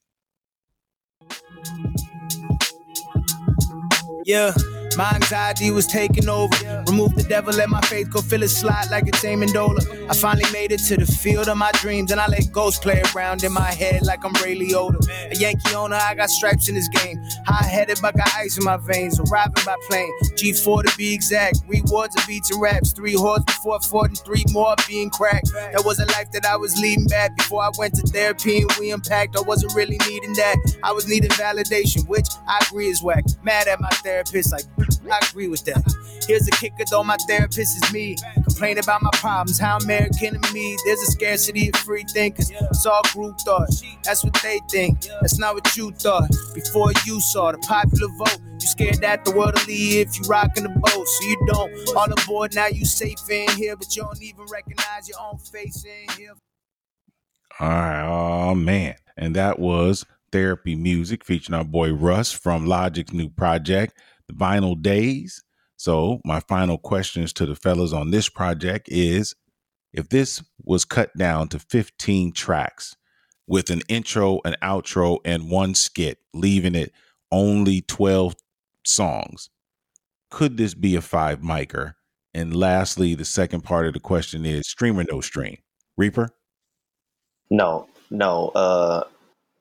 Yeah. My anxiety was taking over. Remove the devil, let my faith go feel it slide like it's Amendola. I finally made it to the field of my dreams, and I let ghosts play around in my head like I'm Ray Liotta. A Yankee owner, I got stripes in this game. High headed, but got ice in my veins. Arriving by plane, G4 to be exact. Rewards of beats and raps. Three hordes before fought, and three more being cracked. That was a life that I was leading back before I went to therapy and we unpacked. I wasn't really needing that. I was needing validation, which I agree is whack. Mad at my therapist, like, I agree with that. Here's a kicker though, my therapist is me. Complain about my problems, how American to me. There's a scarcity of free thinkers. It's all group thought. That's what they think. That's not what you thought. Before you saw the popular vote. You scared that the world will leave if you rockin' the boat, so you don't. All aboard now, you safe in here, but you don't even recognize your own face in here. All right, oh man, and that was therapy music featuring our boy Russ from Logic's new project vinyl days. So, my final questions to the fellas on this project is if this was cut down to 15 tracks with an intro, an outro, and one skit, leaving it only 12 songs, could this be a five micer? And lastly, the second part of the question is stream or no stream? Reaper? No, no. Uh,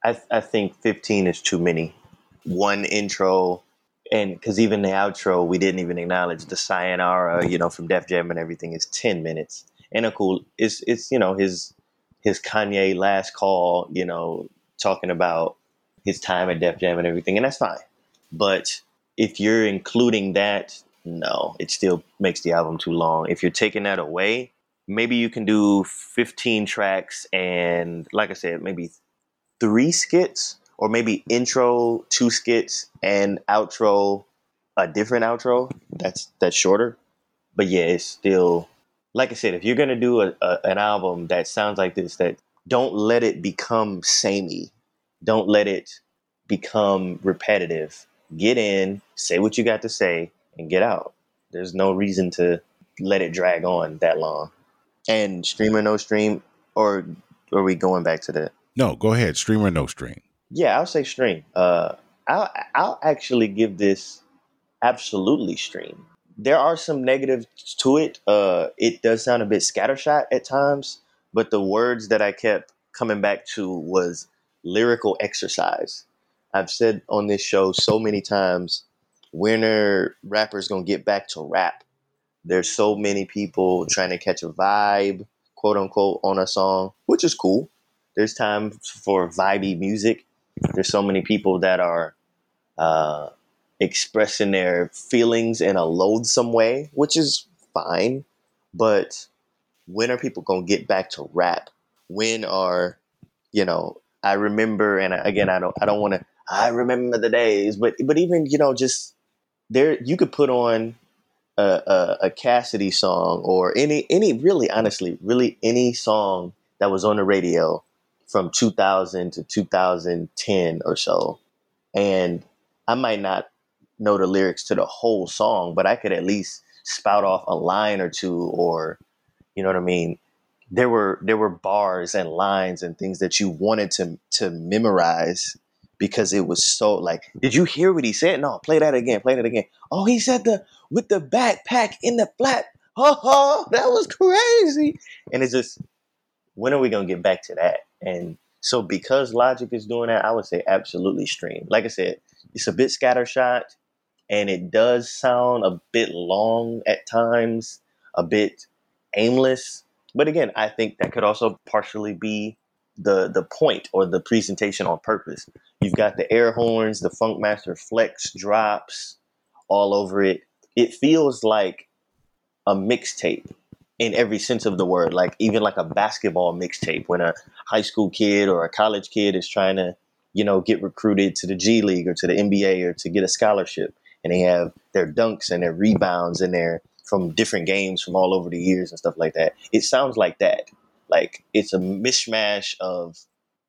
I, I think 15 is too many. One intro, and because even the outro, we didn't even acknowledge the sayonara, you know, from Def Jam and everything is ten minutes. And a cool, it's it's you know his his Kanye last call, you know, talking about his time at Def Jam and everything, and that's fine. But if you're including that, no, it still makes the album too long. If you're taking that away, maybe you can do 15 tracks and, like I said, maybe three skits or maybe intro two skits and outro a different outro that's that's shorter. But yeah it's still like i said if you're gonna do a, a, an album that sounds like this that don't let it become samey. Don't let it become repetitive. Get in say what you got to say and get out. There's no reason to let it drag on that long. And stream or no stream or are we going back to that? No go ahead. Stream or no stream yeah, I'll say stream. Uh, I'll I'll actually give this absolutely stream. There are some negatives to it. Uh, it does sound a bit scattershot at times, but the words that I kept coming back to was lyrical exercise. I've said on this show so many times, are rappers gonna get back to rap? There's so many people trying to catch a vibe, quote unquote, on a song, which is cool. There's time for vibey music, there's so many people that are uh, expressing their feelings in a loathsome way, which is fine, but when are people gonna get back to rap? When are you know? I remember, and again, I don't, I don't want to. I remember the days, but but even you know, just there, you could put on a, a, a Cassidy song or any any really honestly, really any song that was on the radio from 2000 to 2010 or so, and I might not know the lyrics to the whole song, but I could at least spout off a line or two or you know what I mean? There were there were bars and lines and things that you wanted to to memorize because it was so like, did you hear what he said? No, play that again, play that again. Oh, he said the with the backpack in the flat. Oh, that was crazy. And it's just when are we gonna get back to that? And so because Logic is doing that, I would say absolutely stream. Like I said, it's a bit scattershot and it does sound a bit long at times, a bit aimless. But again, I think that could also partially be the the point or the presentation on purpose. You've got the air horns, the Funkmaster Flex drops all over it. It feels like a mixtape in every sense of the word, like even like a basketball mixtape when a high school kid or a college kid is trying to, you know, get recruited to the G League or to the NBA or to get a scholarship and they have their dunks and their rebounds and their from different games from all over the years and stuff like that. It sounds like that. Like it's a mishmash of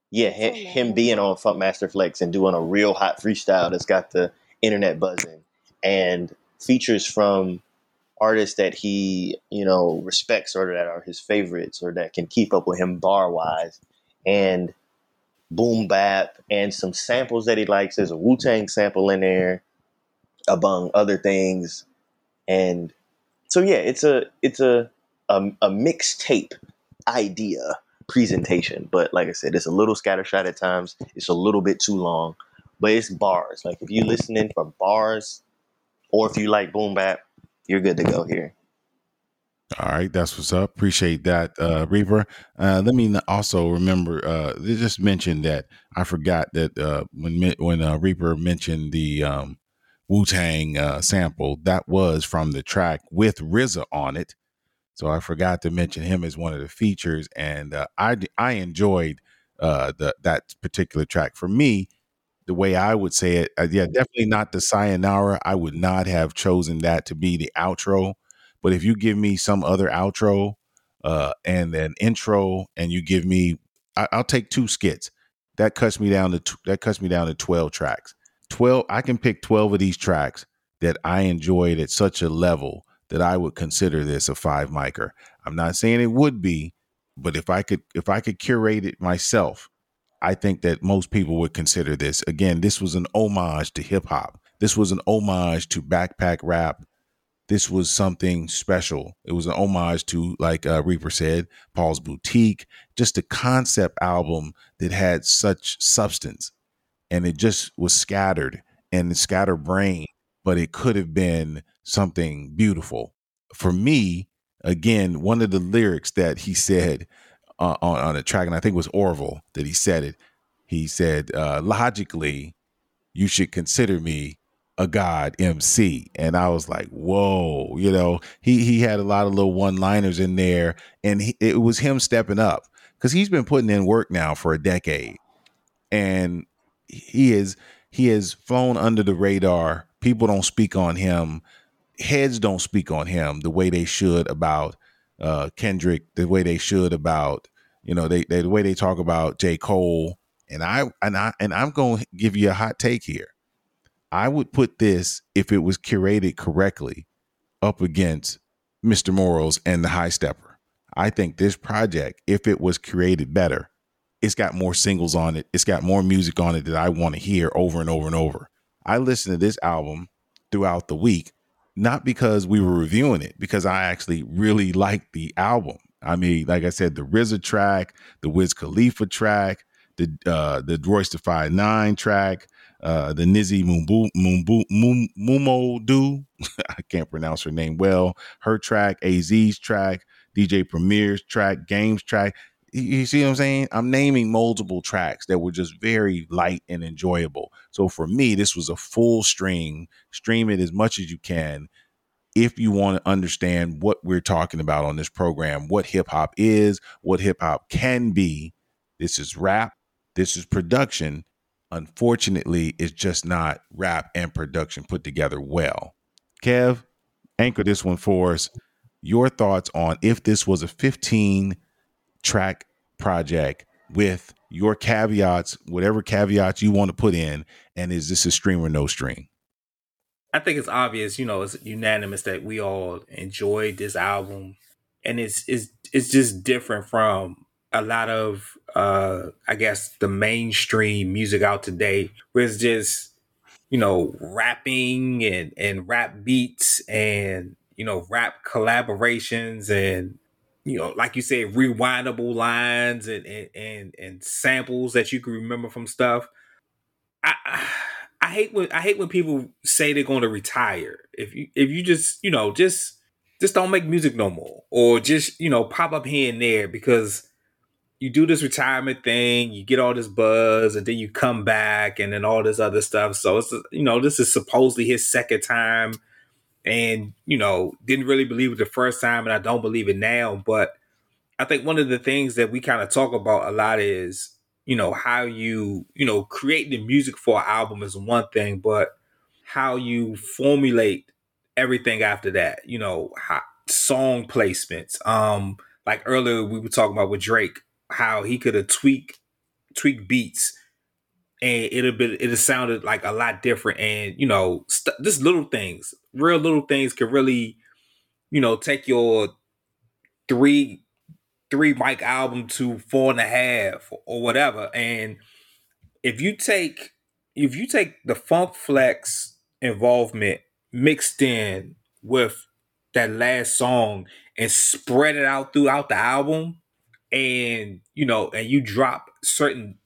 yeah, him being on Funkmaster Flex and doing a real hot freestyle that's got the internet buzzing and features from artists that he, you know, respects or that are his favorites or that can keep up with him bar wise and boom bap and some samples that he likes. There's a Wu Tang sample in there, among other things. And so yeah, it's a it's a a, a mixtape idea presentation, but like I said, it's a little scattershot at times. It's a little bit too long, but it's bars. Like if you're listening for bars, or if you like boom bap, you're good to go here. All right, that's what's up. Appreciate that, uh, Reaper. Uh, let me also remember. Uh, they just mentioned that I forgot that uh, when when uh, Reaper mentioned the um, Wu Tang uh, sample, that was from the track with RZA on it. So I forgot to mention him as one of the features, and uh, I I enjoyed uh, the that particular track. For me, the way I would say it, uh, yeah, definitely not the Sayonara. I would not have chosen that to be the outro. But if you give me some other outro uh, and an intro, and you give me, I, will take two skits. That cuts me down to t- that cuts me down to twelve tracks. Twelve, I can pick twelve of these tracks that I enjoyed at such a level that I would consider this a five micer. I'm not saying it would be, but if I could if I could curate it myself, I think that most people would consider this. Again, this was an homage to hip hop. This was an homage to backpack rap. This was something special. It was an homage to, like uh, Reaper said, Paul's Boutique, just a concept album that had such substance and it just was scattered and scatterbrained, but it could have been something beautiful. For me, again, one of the lyrics that he said on, on a track, and I think it was Orville that he said it. He said, uh, logically, you should consider me a god MC. And I was like, whoa, you know, he he had a lot of little one-liners in there, and he, it was him stepping up because he's been putting in work now for a decade, and he is he has flown under the radar. People don't speak on him heads don't speak on him the way they should about uh, Kendrick, the way they should about you know they, they the way they talk about J Cole, and I and I and I'm going to give you a hot take here. I would put this if it was curated correctly up against Mr. Morals and the High Stepper. I think this project, if it was curated better, it's got more singles on it. It's got more music on it that I want to hear over and over and over. I listened to this album throughout the week not because we were reviewing it, because I actually really liked the album. I mean, like I said, the RZA track, the Wiz Khalifa track, the uh, the Royce Five Nine track, uh, the Nizzy Mumbu Mumbu Mumo Do, I can't pronounce her name well. Her track, AZ's track, DJ Premier's track, Games track. You see what I'm saying? I'm naming multiple tracks that were just very light and enjoyable. So for me, this was a full stream. Stream it as much as you can. if you want to understand what we're talking about on this program, what hip hop is, what hip hop can be. This is rap, this is production. Unfortunately, it's just not rap and production put together well. Kev, anchor this one for us. Your thoughts on if this was a 15 track project with your caveats, whatever caveats you want to put in, and is this a stream or no stream? I think it's obvious, you know, it's unanimous that we all enjoyed this album, and it's it's it's just different from a lot of uh I guess the mainstream music out today, where it's just you know rapping and and rap beats and you know rap collaborations and you know like you said rewindable lines and and and, and samples that you can remember from stuff. I, I I hate when I hate when people say they're going to retire. If you if you just you know just just don't make music no more, or just you know pop up here and there because you do this retirement thing, you get all this buzz, and then you come back, and then all this other stuff. So it's you know this is supposedly his second time, and you know didn't really believe it the first time, and I don't believe it now. But I think one of the things that we kind of talk about a lot is you know how you you know create the music for an album is one thing but how you formulate everything after that you know how, song placements um like earlier we were talking about with drake how he could have tweaked tweak beats and it'll be it sounded like a lot different and you know st- just little things real little things can really you know take your three three mic album to four and a half or whatever. And if you take if you take the funk flex involvement mixed in with that last song and spread it out throughout the album and you know and you drop certain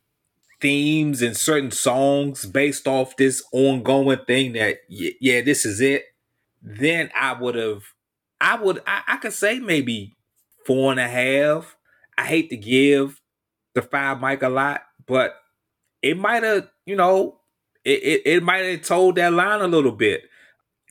themes and certain songs based off this ongoing thing that yeah this is it then i would have i would I, I could say maybe four and a half. I hate to give the five mic a lot, but it might have, you know, it, it, it might have told that line a little bit.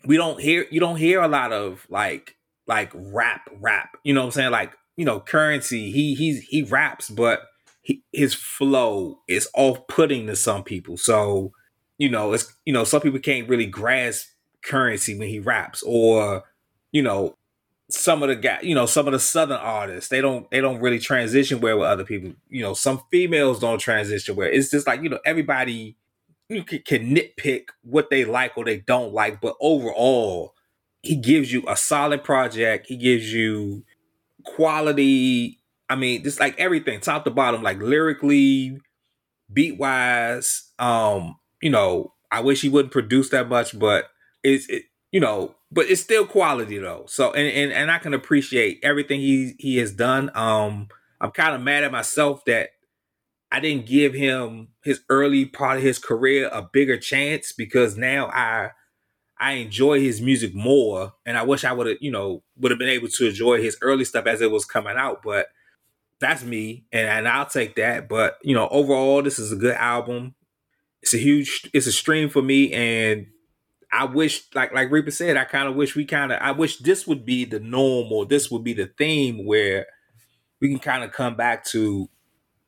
We don't hear you don't hear a lot of like like rap rap. You know what I'm saying? Like, you know, Curren$y, he he's he raps, but he, his flow is off-putting to some people. So, you know, it's you know, some people can't really grasp Curren$y when he raps or you know some of the guys, you know, some of the southern artists, they don't they don't really transition well with other people. You know, some females don't transition well. It's just like you know everybody you can, can nitpick what they like or they don't like, but overall, he gives you a solid project. He gives you quality. I mean, just like everything, top to bottom, like lyrically, beat wise. Um, you know, I wish he wouldn't produce that much, but it's it, you know, but it's still quality though. So and and, and I can appreciate everything he he has done. Um, I'm kind of mad at myself that I didn't give him his early part of his career a bigger chance because now I I enjoy his music more, and I wish I would have you know would have been able to enjoy his early stuff as it was coming out. But that's me, and, and I'll take that. But you know, overall, this is a good album. It's a huge, it's a stream for me, and I wish, like like Reaper said, I kind of wish we kind of, I wish this would be the norm or this would be the theme where we can kind of come back to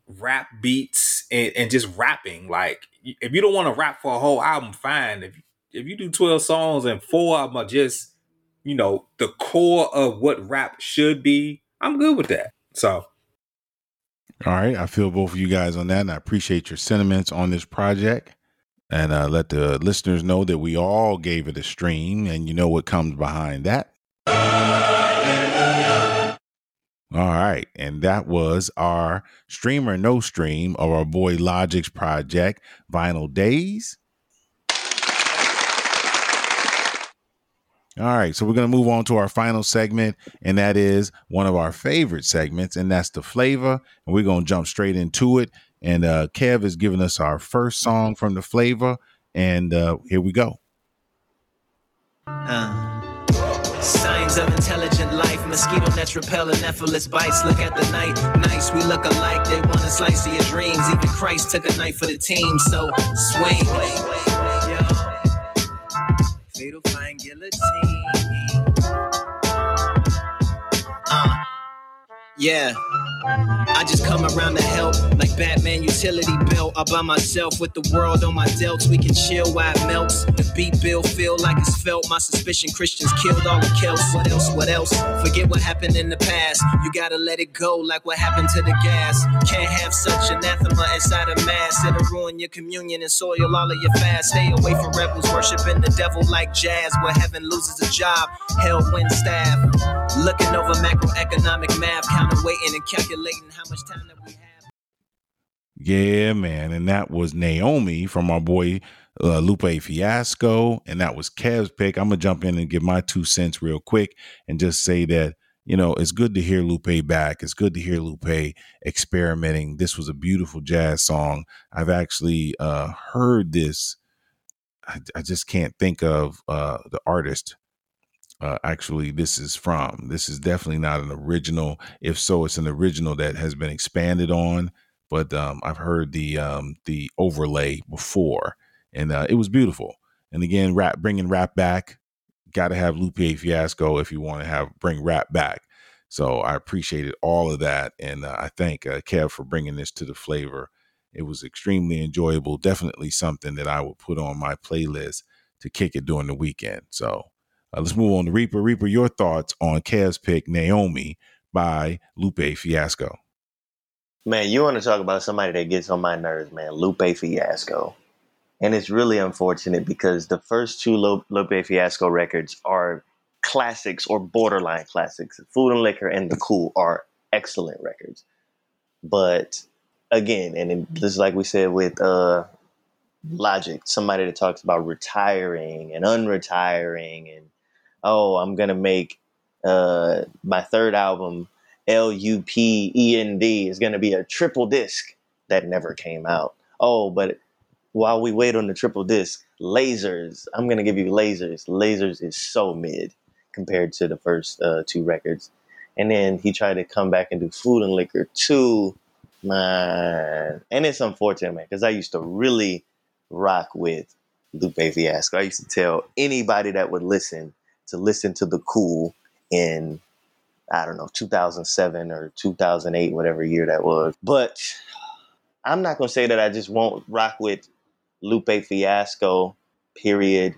rap beats and, and just rapping. Like, if you don't want to rap for a whole album, fine. If if you do twelve songs and four of them are just, you know, the core of what rap should be, I'm good with that. So. All right, I feel both of you guys on that, and I appreciate your sentiments on this project and uh, let the listeners know that we all gave it a stream, and you know what comes behind that. All right, and that was our stream or no stream of our boy Logic's project, Vinyl Days. All right, so we're going to move on to our final segment, and that is one of our favorite segments, and that's the flavor. And we're going to jump straight into it. And uh, Kev is giving us our first song from the flavor. And uh, here we go. Uh. Signs of intelligent life, mosquito nets repellent, effortless bites. Look at the night, nice. We look alike. They want a slice of your dreams. Even Christ took a knife for the team. So swing. Fatal fine guillotine. Uh. Yeah. I just come around to help, like Batman utility belt. All by myself with the world on my delts. We can chill while it melts. The beat bill feel like it's felt. My suspicion Christians killed all the Celts. What else? What else? Forget what happened in the past. You gotta let it go, like what happened to the gas. Can't have such anathema inside a mass. It'll ruin your communion and soil all of your fast. Stay away from rebels worshiping the devil like jazz, where heaven loses a job, hell wins staff. Looking over macroeconomic math, counting, waiting, and calculating how much time that we have. Yeah, man. And that was Naomi from our boy uh, Lupe Fiasco. And that was Kev's pick. I'm going to jump in and give my two cents real quick and just say that, you know, it's good to hear Lupe back. It's good to hear Lupe experimenting. This was a beautiful jazz song. I've actually uh, heard this. I, I just can't think of uh, the artist uh, actually this is from. This is definitely not an original. If so, it's an original that has been expanded on. But um, I've heard the um, the overlay before, and uh, it was beautiful. And again, rap bringing rap back. Got to have Lupe Fiasco if you want to have bring rap back. So I appreciated all of that, and uh, I thank uh, Kev for bringing this to the flavor. It was extremely enjoyable. Definitely something that I would put on my playlist to kick it during the weekend. So uh, let's move on to Reaper. Reaper, your thoughts on Kev's pick Naomi by Lupe Fiasco. Man, you want to talk about somebody that gets on my nerves, man. Lupe Fiasco. And it's really unfortunate because the first two Lupe Fiasco records are classics or borderline classics. Food and Liquor and The Cool are excellent records. But again, and just like we said with uh, Logic, somebody that talks about retiring and unretiring and oh, I'm gonna make uh, my third album, L U P E N D, is gonna be a triple disc that never came out. Oh, but while we wait on the triple disc, Lasers, I'm gonna give you Lasers. Lasers is so mid compared to the first uh, two records. And then he tried to come back and do Food and Liquor too, man. And it's unfortunate, man, because I used to really rock with Lupe Fiasco. I used to tell anybody that would listen to listen to the cool in I don't know 2007 or 2008, whatever year that was. But I'm not gonna say that I just won't rock with Lupe Fiasco, period.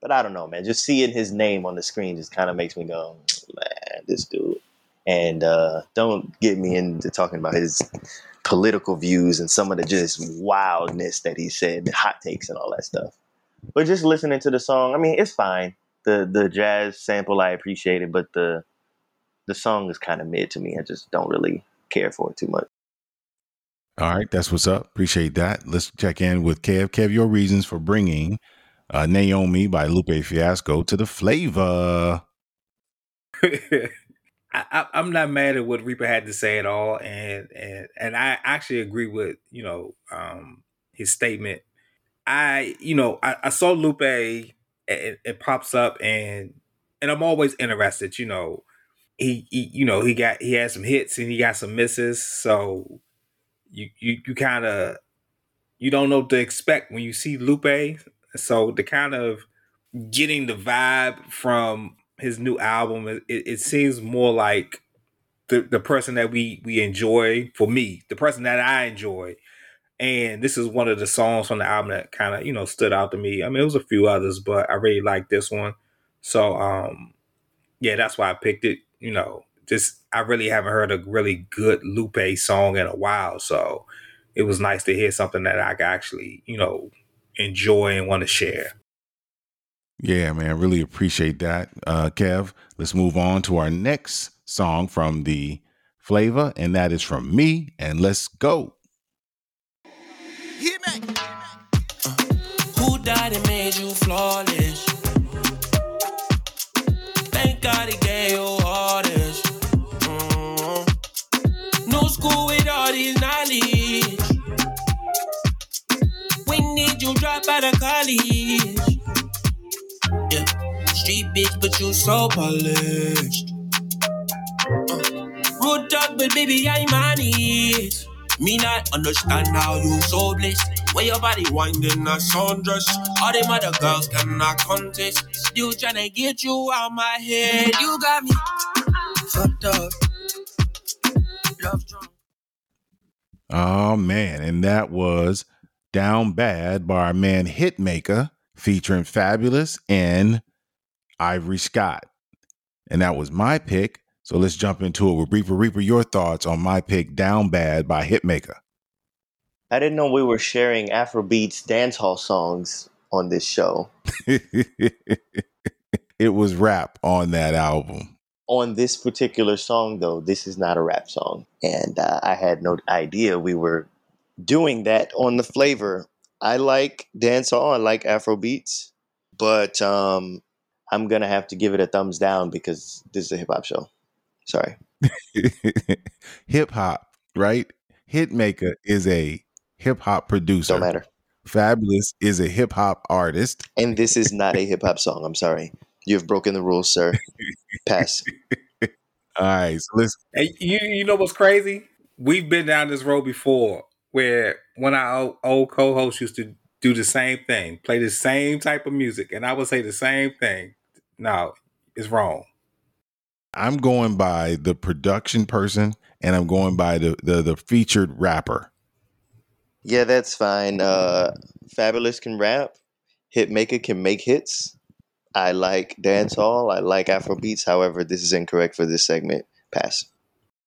But I don't know, man. Just seeing his name on the screen just kind of makes me go, man, this dude. And uh, don't get me into talking about his political views and some of the just wildness that he said, the hot takes and all that stuff. But just listening to the song, I mean, it's fine the the jazz sample I appreciate it, but the the song is kind of mid to me. I just don't really care for it too much. All right, that's what's up. Appreciate that. Let's check in with Kev. Kev, your reasons for bringing uh, Naomi by Lupe Fiasco to the flavor. I, am not mad at what Reaper had to say at all, and and and I actually agree with you know um, his statement. I you know I, I saw Lupe it, it pops up and and I'm always interested. You know, he, he, you know he got he had some hits and he got some misses, so you you you kind of you don't know what to expect when you see Lupe. So the kind of getting the vibe from his new album, it, it seems more like the the person that we we enjoy. For me, the person that I enjoy and this is one of the songs from the album that kind of, you know, stood out to me. I mean, it was a few others, but I really like this one. So, um, yeah, that's why I picked it. You know, just I really haven't heard a really good Lupe song in a while. So it was nice to hear something that I could actually, you know, enjoy and want to share. Yeah, man, really appreciate that. Uh, Kev, let's move on to our next song from the flavor, and that is from me. And let's go. Who died and made you flawless? Thank God he gave you all this. Mm-hmm. No school with all these knowledge. We need you drop out of college. Yeah, street bitch, but you so polished. Uh, road dog, but baby, I'm on it. Me not understand how you so blessed. Where your body winding a sundress. All them other girls cannot contest. Still tryna get you out my head. You got me fucked up. Oh man, and that was Down Bad by our man Hitmaka featuring Fabolous and Ivory Scott. And that was my pick. So let's jump into it with Reaper. Reaper, your thoughts on my pick, Down Bad by Hitmaka? I didn't know we were sharing Afrobeats dancehall songs on this show. it was rap on that album. On this particular song, though, this is not a rap song. And uh, I had no idea we were doing that on the flavor. I like dancehall, I like Afrobeats, but um, I'm going to have to give it a thumbs down because this is a hip hop show. Sorry. hip hop, right? Hitmaka is a hip hop producer. Don't matter. Fabolous is a hip hop artist. And this is not a hip hop song. I'm sorry. You've broken the rules, sir. Pass. All right. So listen. Hey, you, you know what's crazy? We've been down this road before where one of our old co hosts used to do the same thing, play the same type of music. And I would say the same thing. No, it's wrong. I'm going by the production person and I'm going by the, the, the featured rapper. Yeah, that's fine. Uh, Fabolous can rap. Hitmaka can make hits. I like dancehall. I like Afrobeats. However, this is incorrect for this segment. Pass.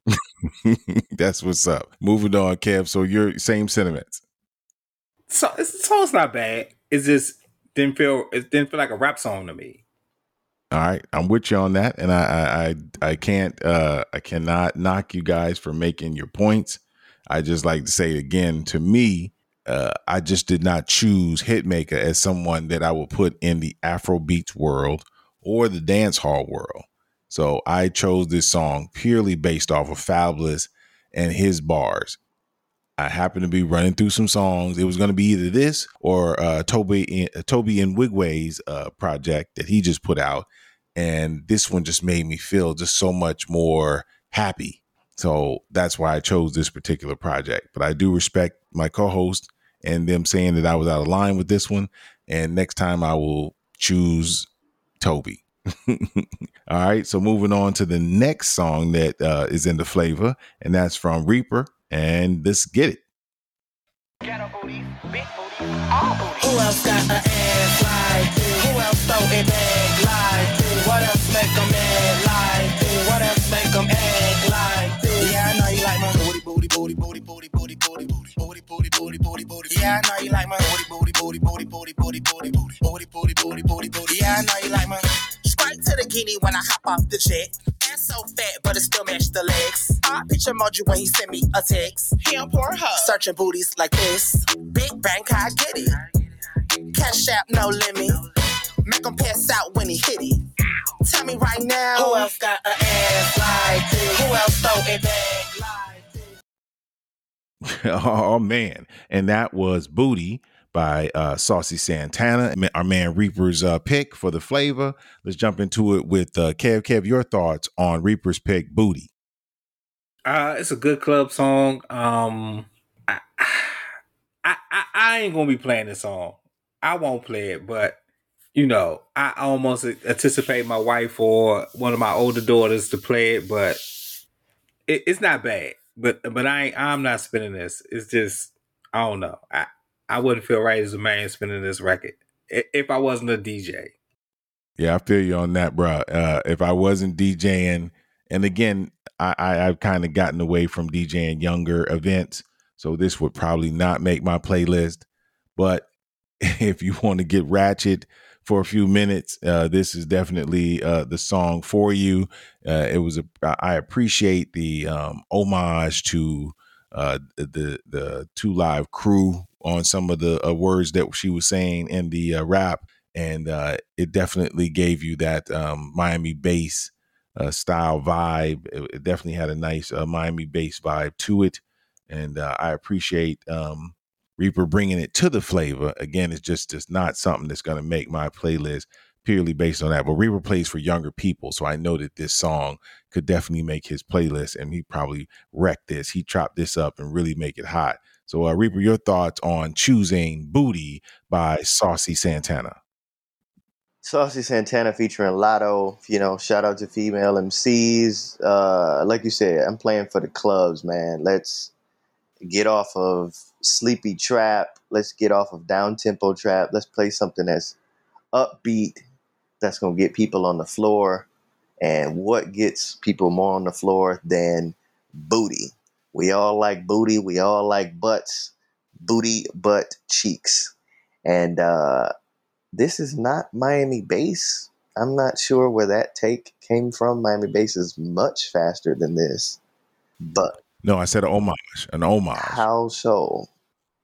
That's what's up. Moving on, Kev. So your same sentiments. So the song's not bad. It just didn't feel it didn't feel like a rap song to me. All right, I'm with you on that, and I I I can't uh I cannot knock you guys for making your points. I just like to say again to me, uh, I just did not choose Hitmaka as someone that I would put in the Afro beats world or the dance hall world. So I chose this song purely based off of Fabolous and his bars. I happened to be running through some songs. It was going to be either this or uh, Toby uh, Tobe Nwigwe's uh, project that he just put out, and this one just made me feel just so much more happy. So that's why I chose this particular project. But I do respect my co-host and them saying that I was out of line with this one. And next time I will choose Toby. All right. So moving on to the next song that uh, is in the flavor, and that's from Reaper. And let's get it. Who else got ass like? Who else like? What else make them mad like? What else make them act like? this? Yeah, I know you like my booty, booty, booty, booty, booty, booty, booty, booty, booty, booty, booty, booty, booty. Yeah, I know you like my booty, booty, booty, booty, booty, booty, booty, booty, booty, booty, booty, booty, booty. Yeah, I know you like my. Straight to the guinea when I hop off the jet. Ass so fat, but it still match the legs. I picture emoji when he send me a text. He on Pornhub. Searching booties like this. Big bang, I get it. Cash out, no limit. Make him pass out when he hit it. Tell me right now. Who else got an ass like this? Who else throw it back like this? oh man. And that was Booty by uh, Saucy Santana, our man Reaper's uh, pick for the flavor. Let's jump into it with uh, Kev. Kev, your thoughts on Reaper's pick, Booty? Uh, it's a good club song. Um, I, I, I, I ain't gonna be playing this song. I won't play it, but you know, I almost anticipate my wife or one of my older daughters to play it, but it, it's not bad. But but I I'm not spinning this. It's just I don't know. I I wouldn't feel right as a man spinning this record if I wasn't a DJ. Yeah, I feel you on that, bro. Uh, if I wasn't DJing, and again, I, I have kind of gotten away from DJing younger events, so this would probably not make my playlist. But if you want to get ratchet for a few minutes, uh, this is definitely uh, the song for you. Uh, it was a I appreciate the um, homage to uh, the the 2 Live Crew on some of the uh, words that she was saying in the uh, rap, and uh, it definitely gave you that um, Miami bass style vibe. It, it, definitely had a nice Miami bass vibe to it, and I appreciate um, Reaper bringing it to the flavor. Again, it's just just not something that's going to make my playlist purely based on that. But Reaper plays for younger people, so I know that this song could definitely make his playlist, and he probably wrecked this. He chopped this up and really make it hot. So, uh, Reaper, your thoughts on choosing "Booty" by Saucy Santana? Saucy Santana featuring Latto. You know, shout out to female MCs. Uh, like you said, I'm playing for the clubs, man. Let's get off of sleepy trap. Let's get off of down tempo trap. Let's play something that's upbeat, that's going to get people on the floor. And what gets people more on the floor than booty? We all like booty. We all like butts. Booty, butt, cheeks. And uh, this is not Miami bass. I'm not sure where that take came from. Miami bass is much faster than this. But No, I said homage, an homage. how so?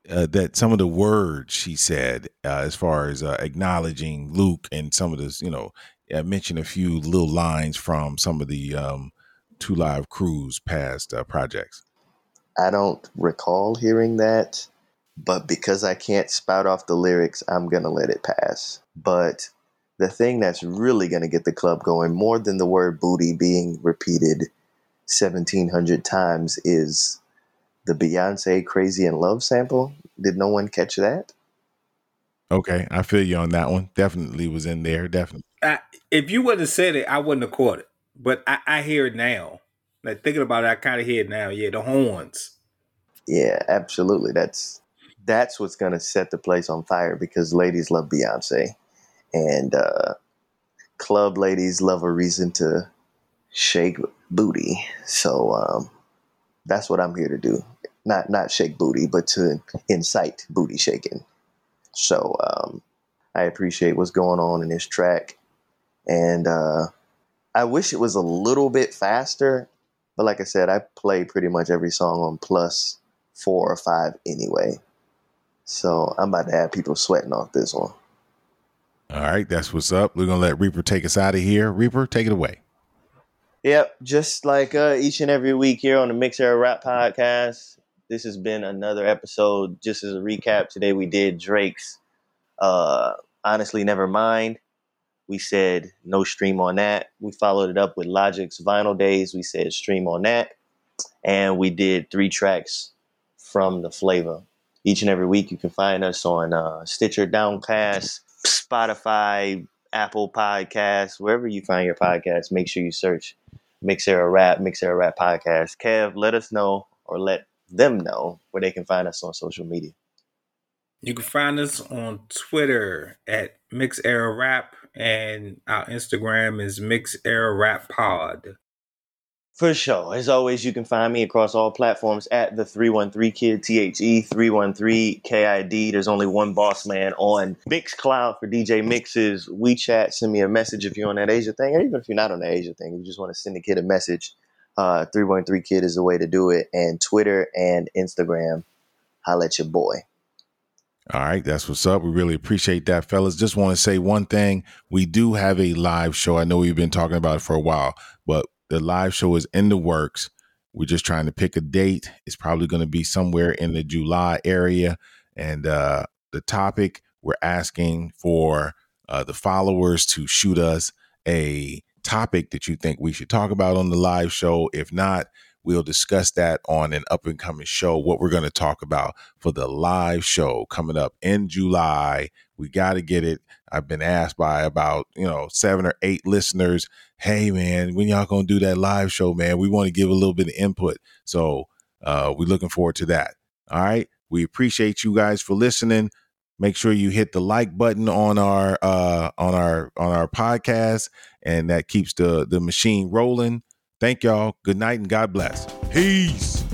uh, that some of the words she said, uh, as far as uh, acknowledging Luke and some of this, you know, I mentioned a few little lines from some of the um, Two Live Crews past uh, projects. I don't recall hearing that, but because I can't spout off the lyrics, I'm going to let it pass. But the thing that's really going to get the club going more than the word booty being repeated 1700 times is the Beyonce Crazy in Love sample. Did no one catch that? Okay, I feel you on that one. Definitely was in there. Definitely. I, if you wouldn't have said it, I wouldn't have caught it. But I, I hear it now. Like thinking about it, I kind of hear it now. Yeah, the horns. Yeah, absolutely. That's that's what's going to set the place on fire because ladies love Beyonce and uh, club ladies love a reason to shake booty. So um, that's what I'm here to do. Not not shake booty, but to incite booty shaking. So um, I appreciate what's going on in this track, and uh, I wish it was a little bit faster. But like I said, I play pretty much every song on plus four or five anyway. So I'm about to have people sweating off this one. All right, that's what's up. We're gonna let Reaper take us out of here. Reaper, take it away. Yep, just like uh, each and every week here on the Mix Era Rap Podcast, this has been another episode. Just as a recap, today we did Drake's uh, Honestly Nevermind. We said no stream on that. We followed it up with Logic's Vinyl Days. We said stream on that. And we did three tracks from the flavor. Each and every week, you can find us on uh, Stitcher, Downcast, Spotify, Apple Podcasts, wherever you find your podcasts. Make sure you search Mix Era Rap, Mix Era Rap Podcast. Kev, let us know or let them know where they can find us on social media. You can find us on Twitter at Mix Era Rap, and our Instagram is Mix Era Rap Pod. For sure. As always, you can find me across all platforms at the 313 Kid, T H E 313 KID. There's only one boss man on Mixcloud for DJ Mixes. WeChat, send me a message if you're on that Asia thing, or even if you're not on the Asia thing, you just want to send a kid a message. Uh, 313 Kid is the way to do it. And Twitter and Instagram, holla at your boy. All right, that's what's up. We really appreciate that, fellas. Just want to say one thing. We do have a live show. I know we've been talking about it for a while, but the live show is in the works. We're just trying to pick a date. It's probably going to be somewhere in the July area. And uh, the topic we're asking for uh, the followers to shoot us a topic that you think we should talk about on the live show. If not, we'll discuss that on an up and coming show. What we're going to talk about for the live show coming up in July. We got to get it. I've been asked by about, you know, seven or eight listeners, hey, man, when y'all going to do that live show, man? We want to give a little bit of input. So uh, we're looking forward to that. All right. We appreciate you guys for listening. Make sure you hit the like button on our uh, on our on our podcast, and that keeps the the machine rolling. Thank y'all. Good night and God bless. Peace.